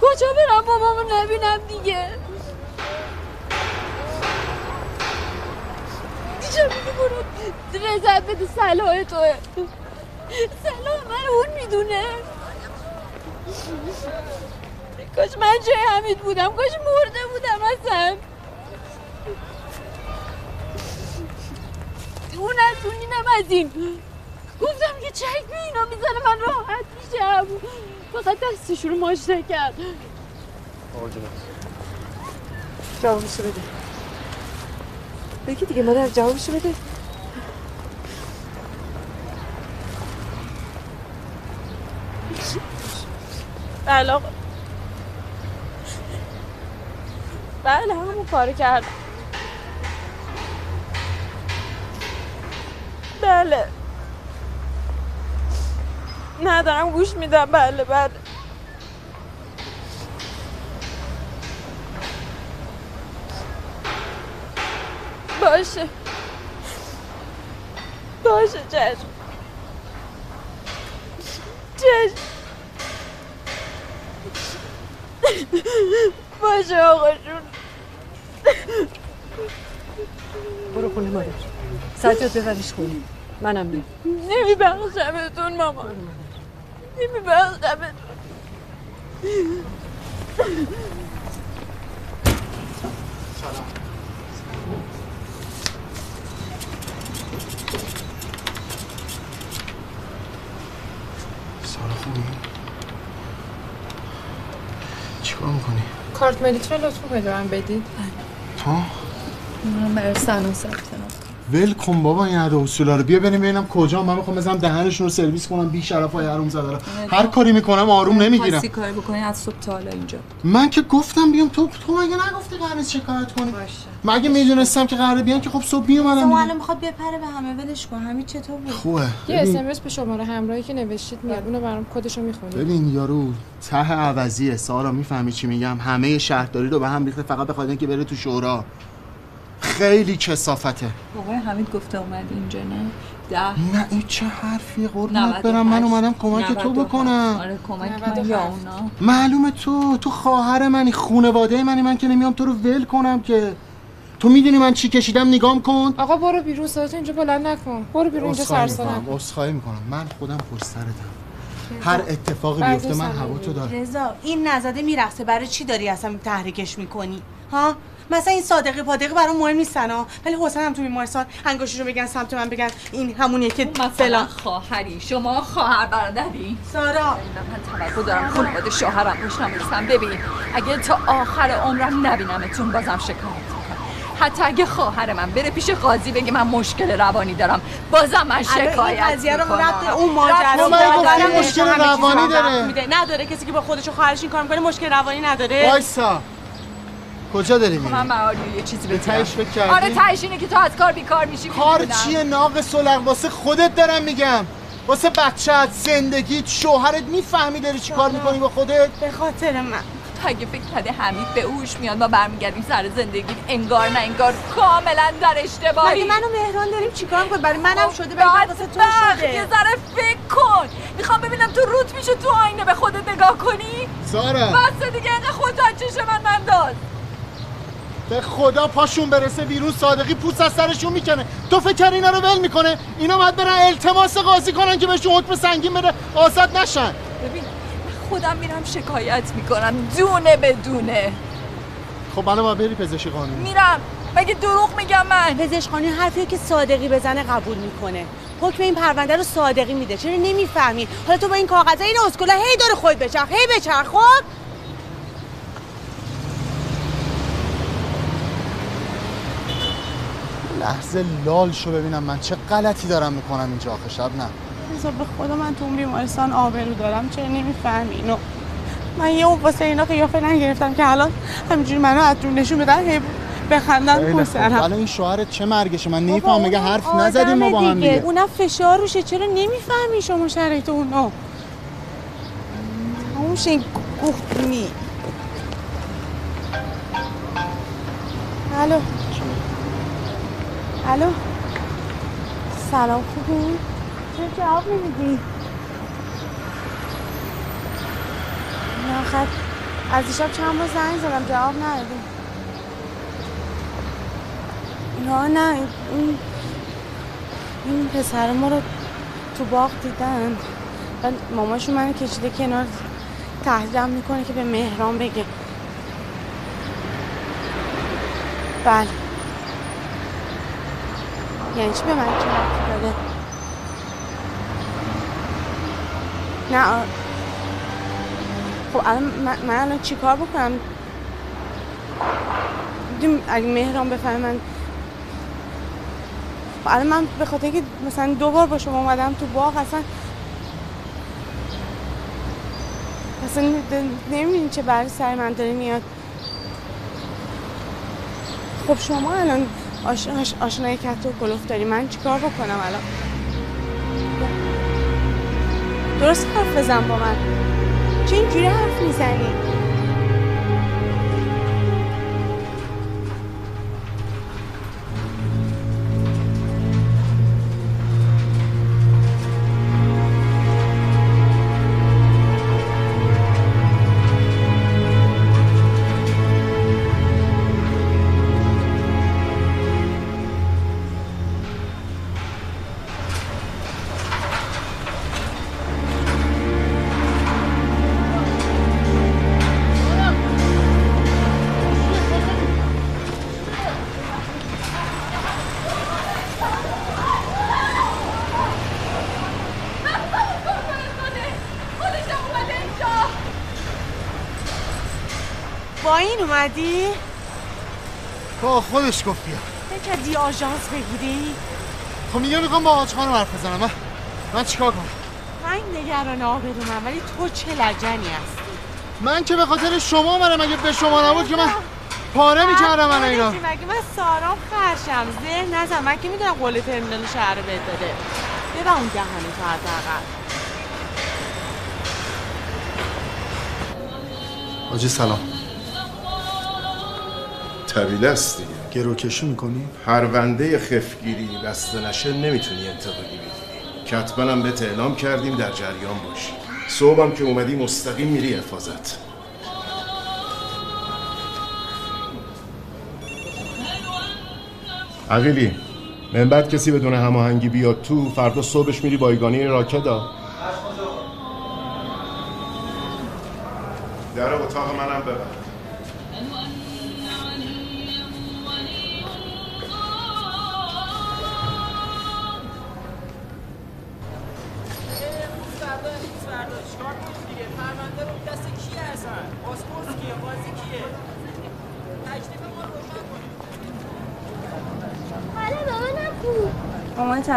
کجا برم؟ بابامو نبینم دیگه. دیجا میگه برو رزت بده سلاح توه. سلاح من اون می‌دونه. کاش من جای حمید بودم کاش مرده بودم اصلا. اون از اون اینم از این. گفتم که چک به اینا می‌زنه من راحت میشم. فقط دستش رو ماش نکرد. جوابشو بده. بگی دیگه مادر جوابشو بده. بله بله همون کارو کردم. بله. نه دارم گوش میدم. بله بله. باشه. باشه چشم چشم. باشه آقا جون برو خونه مادر. سجاد ببرش خونه. منم میام نمیبخشمتون ماما نمیبخشمتون سارا خوبی؟ چیکار می‌کنی؟ کارت ملیت رو لطفا بدارم بدید تو؟ من برای سنا ثبت نام ول کن بابا این عده اصولا رو. بیا بریم ببینم کجا. من می‌خوام بزنم دهنشون رو سرویس کنم. بی شرف های حروم زاده رو. هر کاری می‌کنم آروم نمی‌گیرم. کاری بکنی. از صبح تا حالا اینجا. من که گفتم بیام. تو تو مگه نگفتی قراره شکایت کنی؟ مگه می‌دونستم که قراره بیان که خب صبح میومدم دیگه. الان می‌خواد بپره به همه. ولش کن. همین چطور بود؟ خوبه. یه ببین- اسمس به شماره همراهی که نوشتید میاد. اونو برام کدشو می‌خونید. ببین یارو ته عوضیه. سارا می‌فهمی چی میگم. همه شهرداری رو به هم ریخته. فقط خاطر اینکه بره تو شورا. خیلی کسافته. آقای حمید گفته اومد اینجا نه؟ ده. نه این چه حرفیه؟ قربونت 98. برم. من اومدم کمک تو 98. بکنم. آره کمک من یا اونا. معلومه تو تو خواهر منی خونواده منی من که نمیام تو رو ول کنم که. تو می‌دونی من چی کشیدم؟ نگام کن. آقا برو بیرون صداتو اینجا بلند نکن. برو بیرون اینجا عذرخواهی سرسا می‌کنم من خودم پشت هر اتفاقی بیفته من. هوا تو دارم. رضا این نزده میرقصه برای چی داری اصلا تحریکش می‌کنی؟ ها؟ مثلا این صادقی پادقی برام مهم نیستن ها ولی حسین هم تو بیمارستان انگشتشو بگن سمت من بگن این همونیه که مثلا خواهری شما خواهر برادری؟ سارا. من توقع دارم خانواده شوهرم بشنویسم ببین اگه تا آخر عمرم نبینمتون بازم شکایت حتی اگه خواهر من بره پیش قاضی بگه من مشکل روانی دارم بازم من شکایت قضیه رو ربط اون ماجرا. مشکل روانی داره. نداره کسی که با خودش و خواهرش این کار می‌کنه مشکل روانی نداره. وایسا. کجا داری میری؟ من معالی یه چیزی به بگم. تهش فکر کردی؟ آره تهش اینه که تو از کار بیکار میشی کار می‌دونم. چیه؟ ناقص سلق واسه خودت دارم میگم. واسه بچت زندگیت شوهرت می‌فهمی داری چی کار می‌کنی با خودت؟ به خاطر من. اگه فکر کرده حمید به اوش میاد ما برمیگردیم سر زندگی انگار نه انگار کاملا در اشتباهی. مگه منو مهران داریم؟ چیکار می‌کنیم برای منم شده برای من واسه تو شده. یه ذره فکر کن. می‌خوام ببینم تو روت میشه تو آینه به خودت نگاه کنی؟ سارا. بس دیگه اینقدر خودتو از چشم من ننداز به خدا پاشون برسه بیرون صادقی پوست از سرشون می‌کنه. تو فکر اینا رو ول می‌کنه؟ اینا باید برن التماس قاضی کنن که بهشون حکم سنگین بده آزاد نشن. ببین من خودم میرم شکایت می‌کنم دونه به دونه. خب الان باید بری پزشکی قانونی. میرم. مگه دروغ میگم من؟ پزشکانی حرفی که صادقی بزنه قبول می‌کنه. حکم این پرونده رو صادقی میده. چرا نمی‌فهمی؟ حالا تو با این کاغذه این اسکولا هی داره خود بچرخ هی بچرخ خب؟ لحظه لال شو ببینم من. چه غلطی دارم می‌کنم اینجا آخه شب؟ نه. رضا به خدا من تو اون بیمارستان آبرو دارم چرا نمی‌فهمی؟ اینو من یه اون واسه اینا قیافه نگرفتم که الان همینجوری منو از دور نشون بدن هی بخندن خیلی تو خوب. سرم الان این شوهرت چه مرگشه؟ من نمیفهم مگه حرف نزدیم ما با هم دیگه. دیگه. اونم فشار روشه چرا نمی‌فهمی شما شرایط اونو تموم شه این گفتنی. الو. الو. سلام خوبی؟ چرا جواب نمیدی؟ نه از دیشب چند بار زنگ زدم جواب ندادی. نه نه این این پسر ما رو تو باغ دیدن. بعد ماماشون منو کشیده کنار تهدیدم می‌کنه که به مهران بگه. بله. یعنی چی به من ربطی داره نه خب الان من, الان چیکار بکنم؟ دیدیم اگه مهران بفهمه من خب الان من به خاطر که مثلا دو بار با شما اومدم تو باغ اصلا اصلا نمی‌دونی چه بر سر من داره میاد. خب شما الان آش... آش... آشنای کت و کلوف داری. من چیکار بکنم الان؟ درست حرف بزن با من. چه اینجوری حرف می‌زنی؟ اومدی؟ با خودش گفت بیا. بکردی آژانس بگیری؟ خب میگه می‌خوام با آج خانم حرف بزنم من من چیکار کنم؟ من نگران آبرومم ولی تو چه لجنی هستی؟ من که به خاطر شما منم اگه به شما نبود که من پاره می‌کردم من اینا. مگه من سارام خرشم ذهن نزن من که می‌دونم قول ترمینال شهر رو بهت داده. اون دهنه تو حداقل. آجی سلام. طویله است دیگه. گروکشی می‌کنی؟ پرونده خفگیری بسته نشه نمی‌تونی انتقادی بگیری کتبا هم بهت اعلام کردیم در جریان باشی. صبحم که اومدی مستقیم میری حفاظت. عقیلی من بعد کسی بدون هماهنگی بیاد تو فردا صبحش میری بایگانی راکدا. در اتاق منم ببر.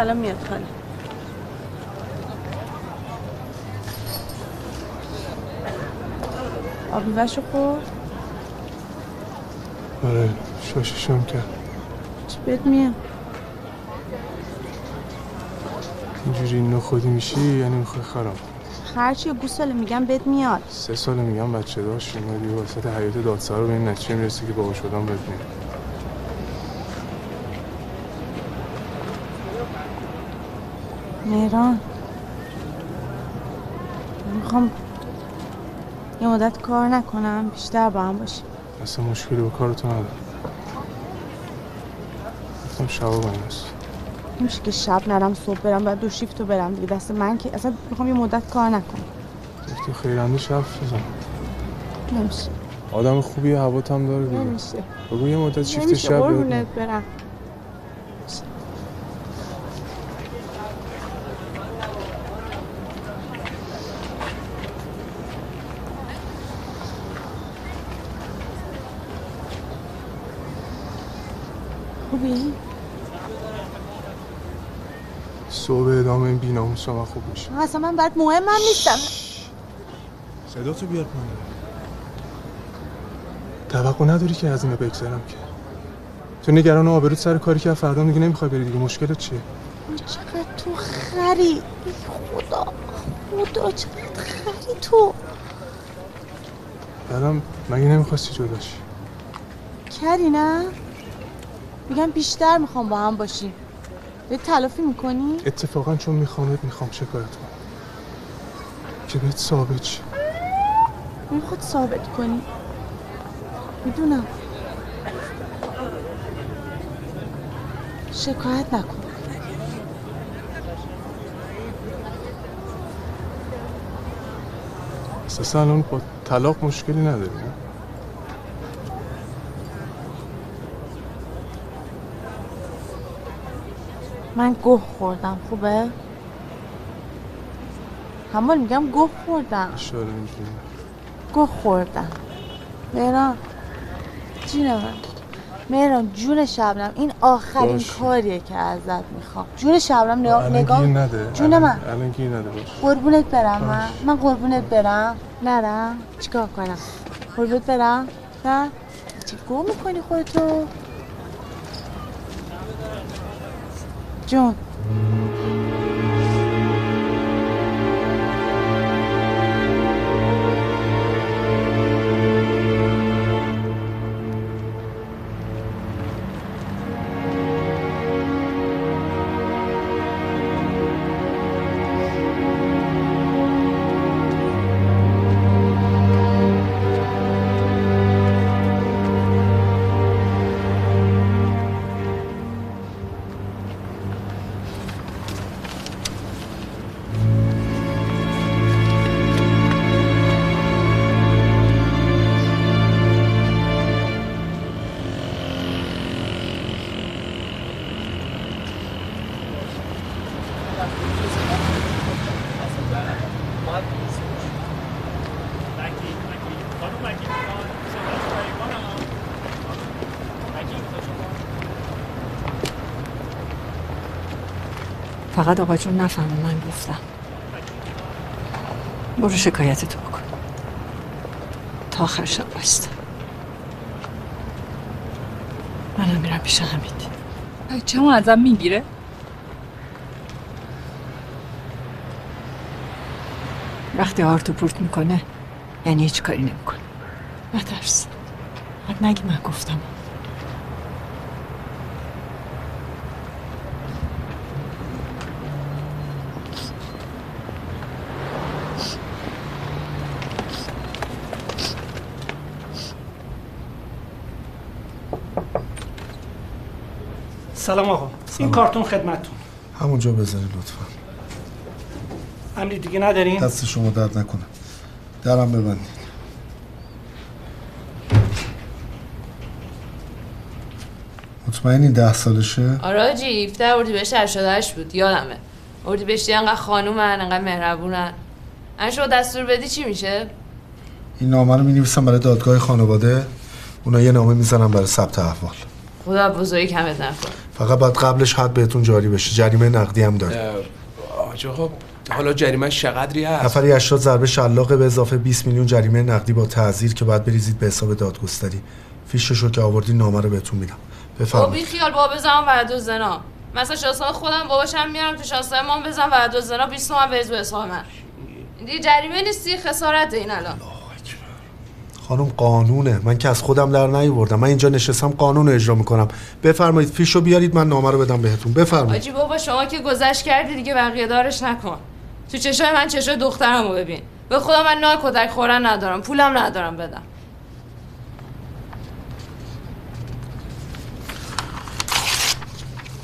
الان میاد خاله آبیوشو خورد. آره شاششم کرد. چی بهت میاد اینجوری نخودی میشی یعنی می‌خوای خراب هرچی گوساله میگم بهت میاد. سه سال میگم بچه داشت اومدی وسط حیات دادسر رو به این نتیجه می‌رسی که بابا شدم بهت میاد مهران. می‌خوام یه مدت کار نکنم بیشتر با هم باشیم. اصلا مشکلی با کارتون ندارم. گفتم شبا با است نمیشه که شب نرم صبح برم بعد دو شیفت رو برم دیگه. دست من که اصلا می‌خوام یه مدت کار نکنم. گفتی خیرنده شب بزن. نمیشه. آدم خوبی هوات هم داره دیگه. نمیشه. بگو یه مدت شیفت شب برم خوبی؟ صبح بیناموس من خوب میشه. اصلا من بعد مهمم نیستم. صدا تو بیار پایین. توقع نداری که از اینو بگذرم که. تو نگران آبروت سر کاری که فردا دیگه نمی‌خوای بری دیگه. مشکلت چیه؟ چقدر تو خری؟ خدا. خدا چقدر خری تو. بعدم مگه نمی‌خواستی جداشی کری نه؟ میگم بیشتر می‌خوام با هم باشیم. به تلافی می‌کنی؟ اتفاقا چون میخوامت می‌خوام شکایت کنم. که بهت ثابت شه. نمی‌خواد ثابت کنی. می‌دونم. شکایت نکن. اساسا الان با طلاق مشکلی نداری من گوه خوردم خوبه؟ همون میگم گوه خوردم. اشاره اینجوری گوه خوردم. مهران جون من. مهران جون شبنم. این آخرین باش. کاریه که ازت می‌خوام. جون شبنم نگاه نگاه نده. جون من. الان گیر نده باش قربونت برم من. من قربونت برم. نرم. چیکار کنم؟ قربونت برم؟ نه؟ چی گو می‌کنی خودتو؟ جون فقط آقا جون نفهمه من گفتم. برو شکایت تو بکن. تا آخر شب بایسته منم میرم پیش حمید. بچه هم ازم می‌گیره؟ وقتی آرتو پورت می‌کنه یعنی هیچ کاری نمی‌کنه. نترس. حد نگی من گفتم. سلام آقا. این کارتون خدمتتون. همونجا بذاری لطفا. امری دیگه ندارین؟ دست شما درد نکنه. درم ببندید. مطمئنی ده سالشه؟ آره آجی 17 اردیبهشت 88 بود. یادمه. اردیبهشتی انقدر خانومن انقدر مهربونن. ان شما دستور بدی چی میشه؟ این نامه رو می برای دادگاه خانواده. اونا یه نامه می‌زنن برای ثبت احوال. خدا بزرگی کمت نکن فقط باید قبلش حد بهتون جاری بشه. جریمه نقدی هم داره آج آقا حالا جریمه چقدری هست؟ نفری 80 ضربه شلاق به اضافه 20 میلیون جریمه نقدی با تعزیر که باید بریزید به حساب دادگستری. فیششو که آوردی نامه رو بهتون میدم. خب بفرمایید. بی خیال بابا بزنم ورد و زنا. مثلا شانسای خودم باباشم میارم تو شانسای ما بزن ورد و زنا 20 تومن بریز به حساب من. این دیگه جریمه نیستی خسارت این الان. خانم قانونه. من که از خودم در نیاوردم. من اینجا نشستم قانون رو اجرا می‌کنم. بفرمایید فیشو بیارید من نامه رو بدم بهتون. بفرمایید. آجی بابا شما که گذشت کردی دیگه بقیه دارش نکن. تو چشای من چشای دخترمو ببین. به خدا من نای کتک خورن ندارم. پولم ندارم بدم.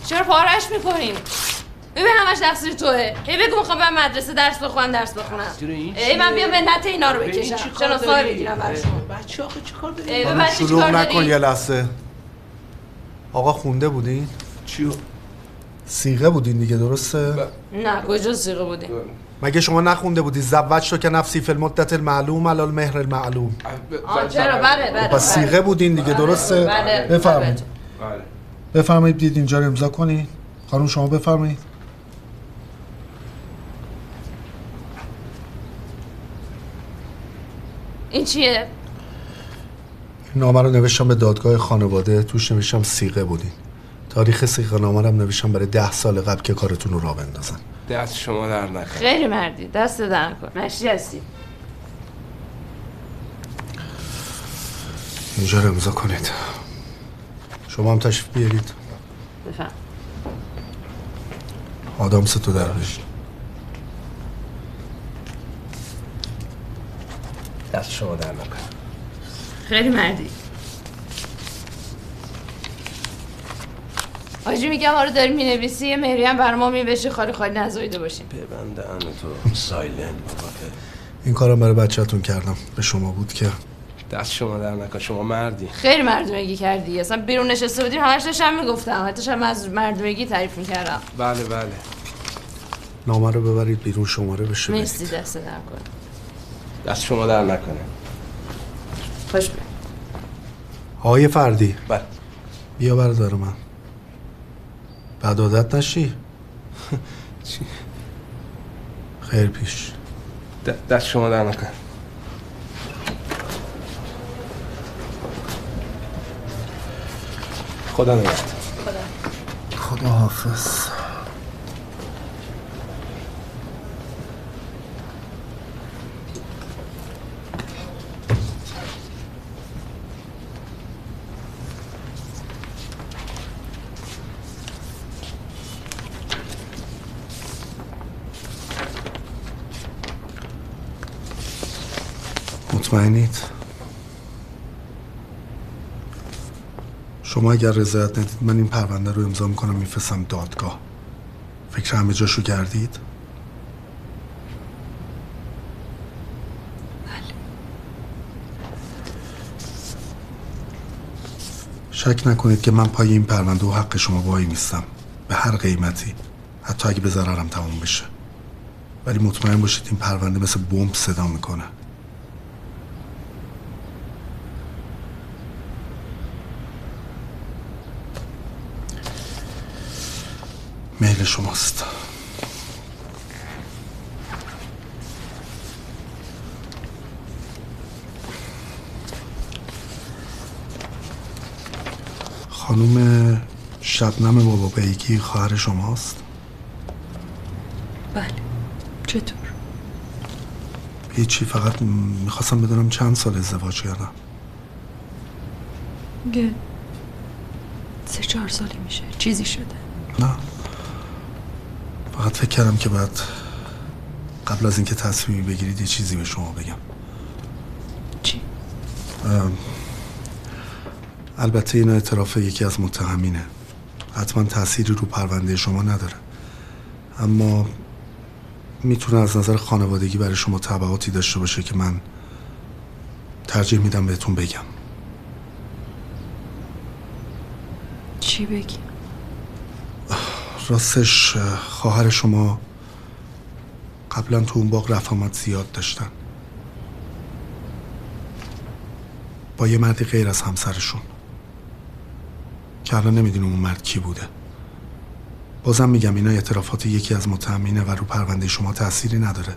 چرا پارش می‌کنیم ببین همش تقصیر توه. هی بگو می‌خوام برم مدرسه درس بخونم درس بخونم. ای من بیام منت اینا رو بکشم. شناسنامه بگیرم براشون بچه آخه چیکار داری؟ نکن یه لحظه. آقا خونده بودین؟ چیو؟ سیغه بودین دیگه درسته؟ نه کجا سیغه بودیم مگه شما نخونده بودی؟ زوج تو که نفسی فی المدت المعلوم علال مهر المعلوم. آه چرا؟ بله بله پس سیغه بودین دیگه درسته؟ بله. بفرمایید. بفرمایید دید اینجا رو امضا کنید خانم شما بفرمایید. این چیه؟ نامه رو نوشتم به دادگاه خانواده توش نوشتم سیغه بودین. تاریخ سیغه نامه رو نوشتم برای ده سال قبل که کارتون رو راه بندازن. دست شما در نکن. خیلی مردی دست در کن. مشی هستی. اینجا رو امضا کنید. شما هم تشریف بیارید. بفهم. آدم تو در بشید دست شما در نکن خیلی مردی. آجی میگم آره داری می‌نویسی یه مهری هم بر ما میبشه خالی خالی نزایده باشیم. ببنده تو. سایلنت. بابا این کارم برای بچهتون کردم. به شما بود که. دست شما در نکن شما مردی. خیلی مردمگی کردی. اصلا بیرون نشسته بودیم. همش داشتم می‌گفتم. حتی شب از مردمگی تعریف می‌کردم. بله بله. نامه رو ببرید بیرون شماره بشه. مرسی دست در کن دست شما در نکنه. خوش آقای فردی. بله. بیا بردار من. بعد عادت نشی. چی؟ خیر پیش. د- دست شما در نکن خدا نگهدار. خدا. حافظ مطمئنید؟ شما اگر رضایت ندید من این پرونده رو امضا می‌کنم میفرستم دادگاه. فکر همه جاشو کردید؟ شک نکنید که من پای این پرونده و حق شما وای میستم. به هر قیمتی. حتی اگه به ضررم تموم بشه. ولی مطمئن باشید این پرونده مثل بمب صدا می‌کنه. میل شماست. خانوم شبنم بابا بیگی خواهر شماست؟ بله. چطور؟ هیچی فقط می‌خواستم بدونم چند سال ازدواج کردم. گه سه چهار سالی میشه. چیزی شده. نه. فقط فکر کردم که بعد قبل از اینکه تصمیمی بگیرید یه چیزی به شما بگم چی؟ البته این اعتراف یکی از متهمینه حتما تأثیری رو پرونده شما نداره اما می‌تونه از نظر خانوادگی برای شما تبعاتی داشته باشه که من ترجیح میدم بهتون بگم چی بگی؟ راستش اه، خواهر شما قبلا تو اون باغ رفت آمد زیاد داشتن. با یه مردی غیر از همسرشون. که الان نمی‌دونیم اون مرد کی بوده. بازم میگم اینا اعترافات یکی از متهمینه و رو پرونده شما تأثیری نداره.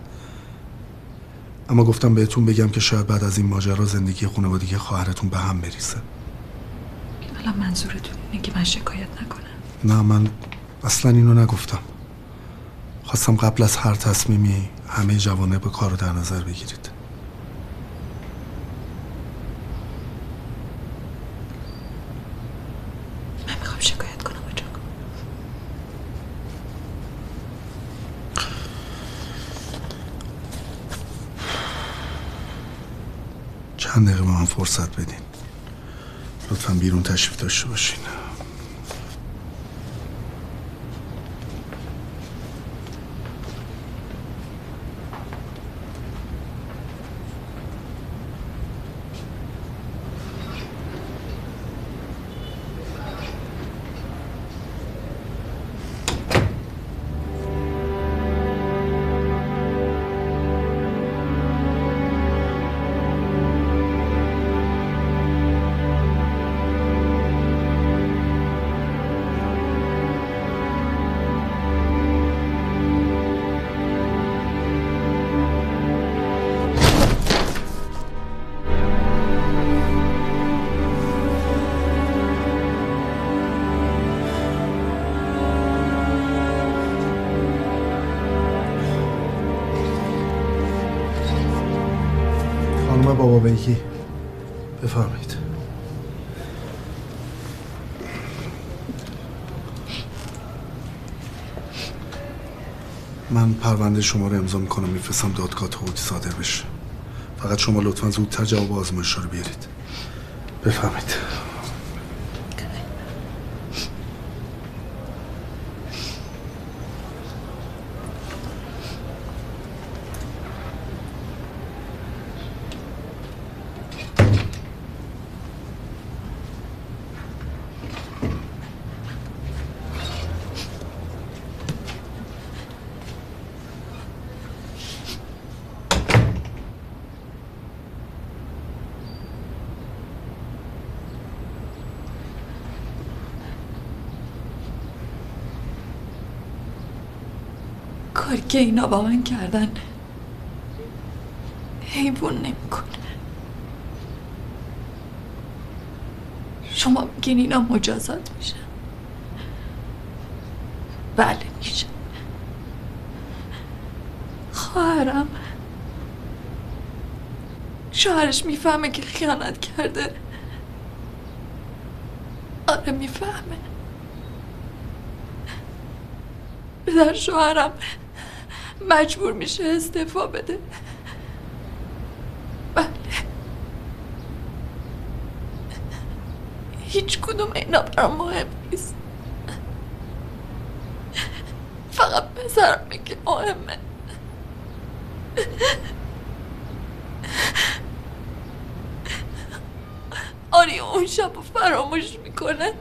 اما گفتم بهتون بگم که شاید بعد از این ماجرا زندگی خانوادگی خواهرتون به هم بریزه الان منظورتون اینه که من شکایت نکنم. نه من اصلا اینو نگفتم. خواستم قبل از هر تصمیمی همه جوانب کار رو در نظر بگیرید. من می‌خوام شکایت کنم چند دقیقه به من فرصت بدین. لطفا بیرون تشریف داشته باشین. پرونده شما رو امضا می‌کنم. میفرستم دادگاه تهودی صادر بشه. فقط شما لطفا زودتر جواب آزمایش رو بیارید. بفهمید کاری که اینا با من کردن. حیوان نمی‌کنه. شما میگین اینا مجازات میشن. بله میشه خواهرم. شوهرش می‌فهمه که خیانت کرده. آره می‌فهمه. پدر شوهرم مجبور میشه استعفا بده. بله. هیچ کدوم اینا برام مهم نیست فقط پسرمه که مهمه آری اون شب رو فراموش می‌کنه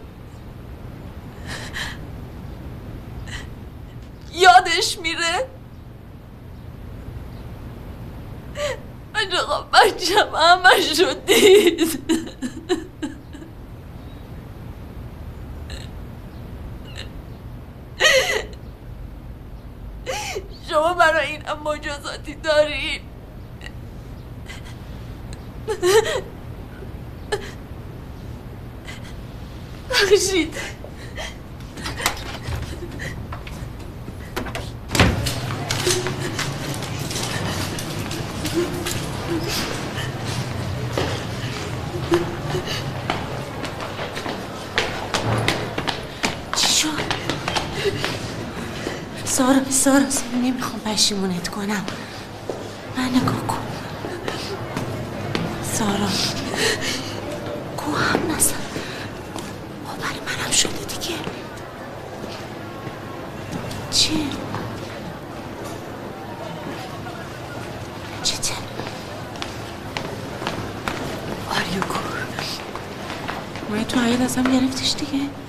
یادش میره آقا بچم همش رو دید شما برای این هم مجازاتی دارین بخشید چی شد؟ سارا سارا سارا نمی‌خوام پشیمونت کنم. من نگاه کن. سارا گو هم نزن باور منم شده دیگه چی؟ چته؟ آریوکو مایه گرفتیش دیگه.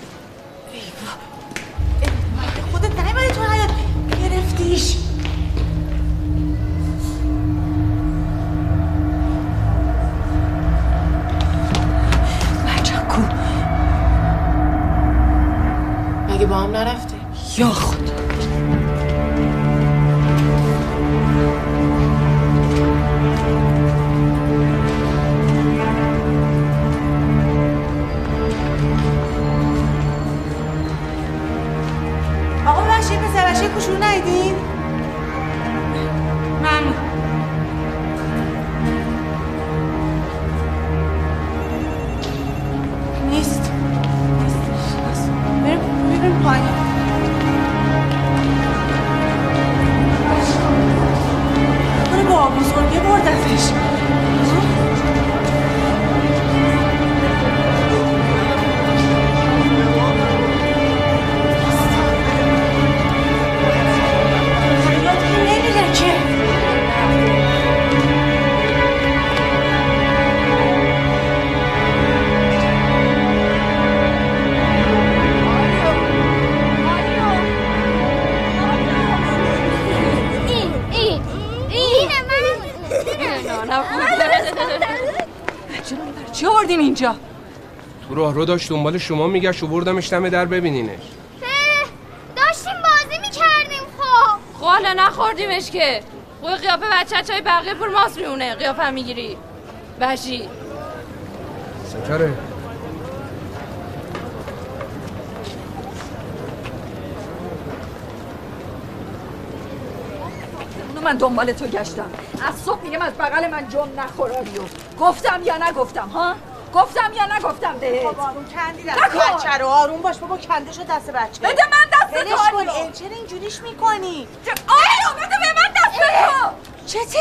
تو راه رو داشت دنبال شما میگشت و بردمش دم در ببینینش. داشتیم بازی می‌کردیم خب. خب حالا نخوردیمش که. خوی قیافه بچه های بقیه پر ماست میونه قیافه هم می‌گیری. بشی ستاره. اونو من دنبال تو گشتم. از صبح میگم از بغل من جم نخوراریو گفتم یا نگفتم ها؟ گفتم یا نگفتم بهت؟ بابا آروم کندی دست. نکن. بچه رو آروم باش بابا کنده شد دست بچه. بده من دست تو، کن آریو. اه، چرا اینجوریش می‌کنی؟ آیو بده به من دست تو. چته؟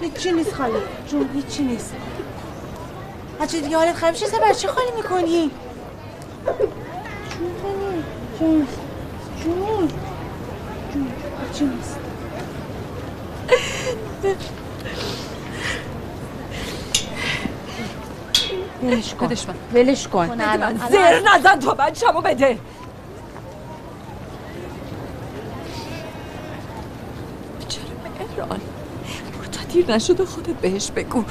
هیچی نیست خاله جون هیچی نیست. بچه دیگه حالت خراب شده بچه خالی می‌کنی. جون خاله جون جون جون هیچی نیست. ولش کن. بدش من. ولش کن. بده من زر نزن تو بچه‌مو بده. بیچاره مهران؟ برو تا دیر نشده خودت بهش بگو.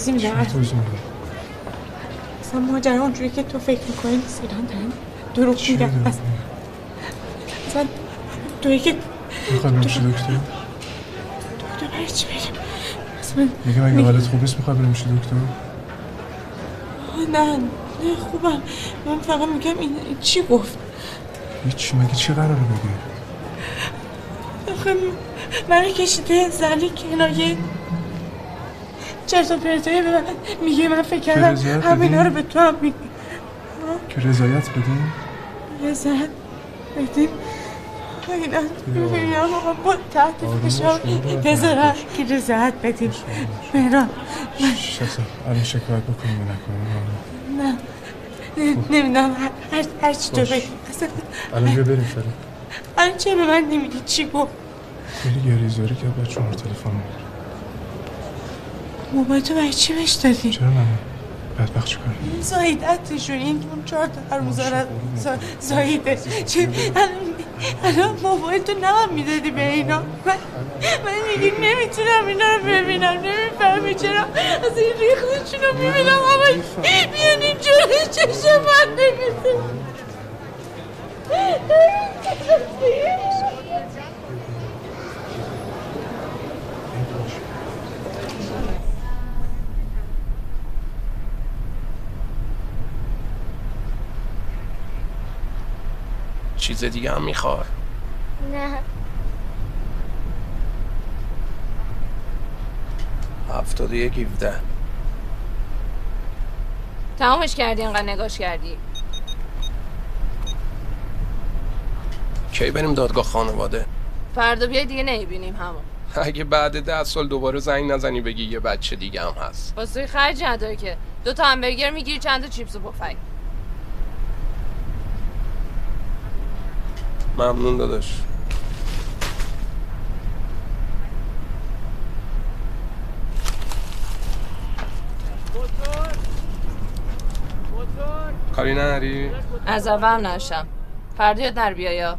توضیح میدم توضیح میدم اصلا ماجرا اونجوری که تو فکر می‌کنی نیست. ایران دارن دروغ میگن. اصلا توی که بریم پیش دکتر دکتر برای چی بریم؟ اصلا مگه میگه- حالت خوب نیست می‌خوای بریم دکتر نه نه خوبم. من فقط میگم این این چی گفت؟ هیچ مگه چی قراره بگه؟ آخه من کشیده زلی کنایه چرت و پرتایی به من میگه من فکر کردم همینا؟ رو به تو هم میگه. که رضایت بدیم رضایت بدیم اینا می‌بینم آقا با تحت فشار. بذارم که رضایت بدیم مهران الان شکایت بکنیم نکنیم نه. نمی‌دونم. هر, هر, چی تو. بگی. الان بیا بریم فرید الان چه به من نمیگی چی گفت؟ خیلی گریزاری که شما رو تلفن می‌کنم. موبایل تو برای چی بهش دادی؟ چرا من بدبخت چیکار این زایدتشون این اون چهار تا هرموزاره زایده چه الان موبایل تو نمیم می‌دادی به اینا؟ من من دیگه نمی‌تونم اینا رو ببینم نمی‌فهمی چرا؟ از این ریختشون رو می‌بینم. اما بیان اینجا چشم من نمی‌تونم چیز دیگه هم می‌خوای؟ نه. هفتاد و یک هیفده تمامش کردی اینقدر نگاش کردی. کی بریم دادگاه خانواده؟ فردا بیای دیگه نمی‌بینیم همون. اگه بعد ده سال دوباره زنگ نزنی بگی یه بچه دیگه هم هست. واسه خرج نداره که. دو تا همبرگر می‌گیری چند تا چیپس و پفک. ممنون داداش. کاری نداری؟ از اول نشم. یاد در بیایا.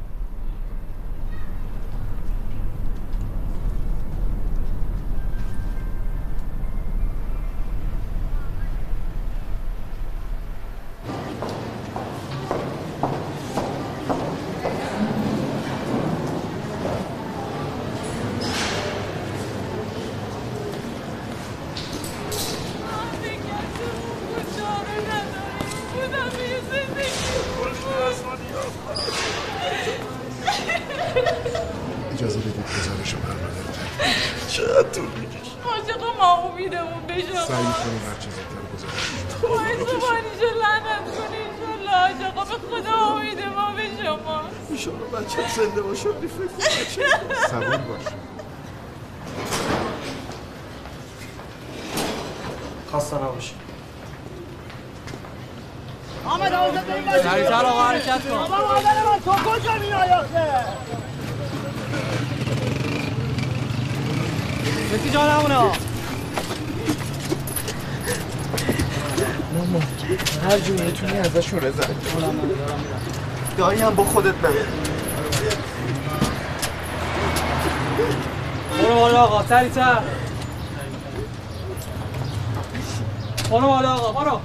دایی هم با خودت ببر برو بالا آقا سریعتر. برو بالا آقا برو.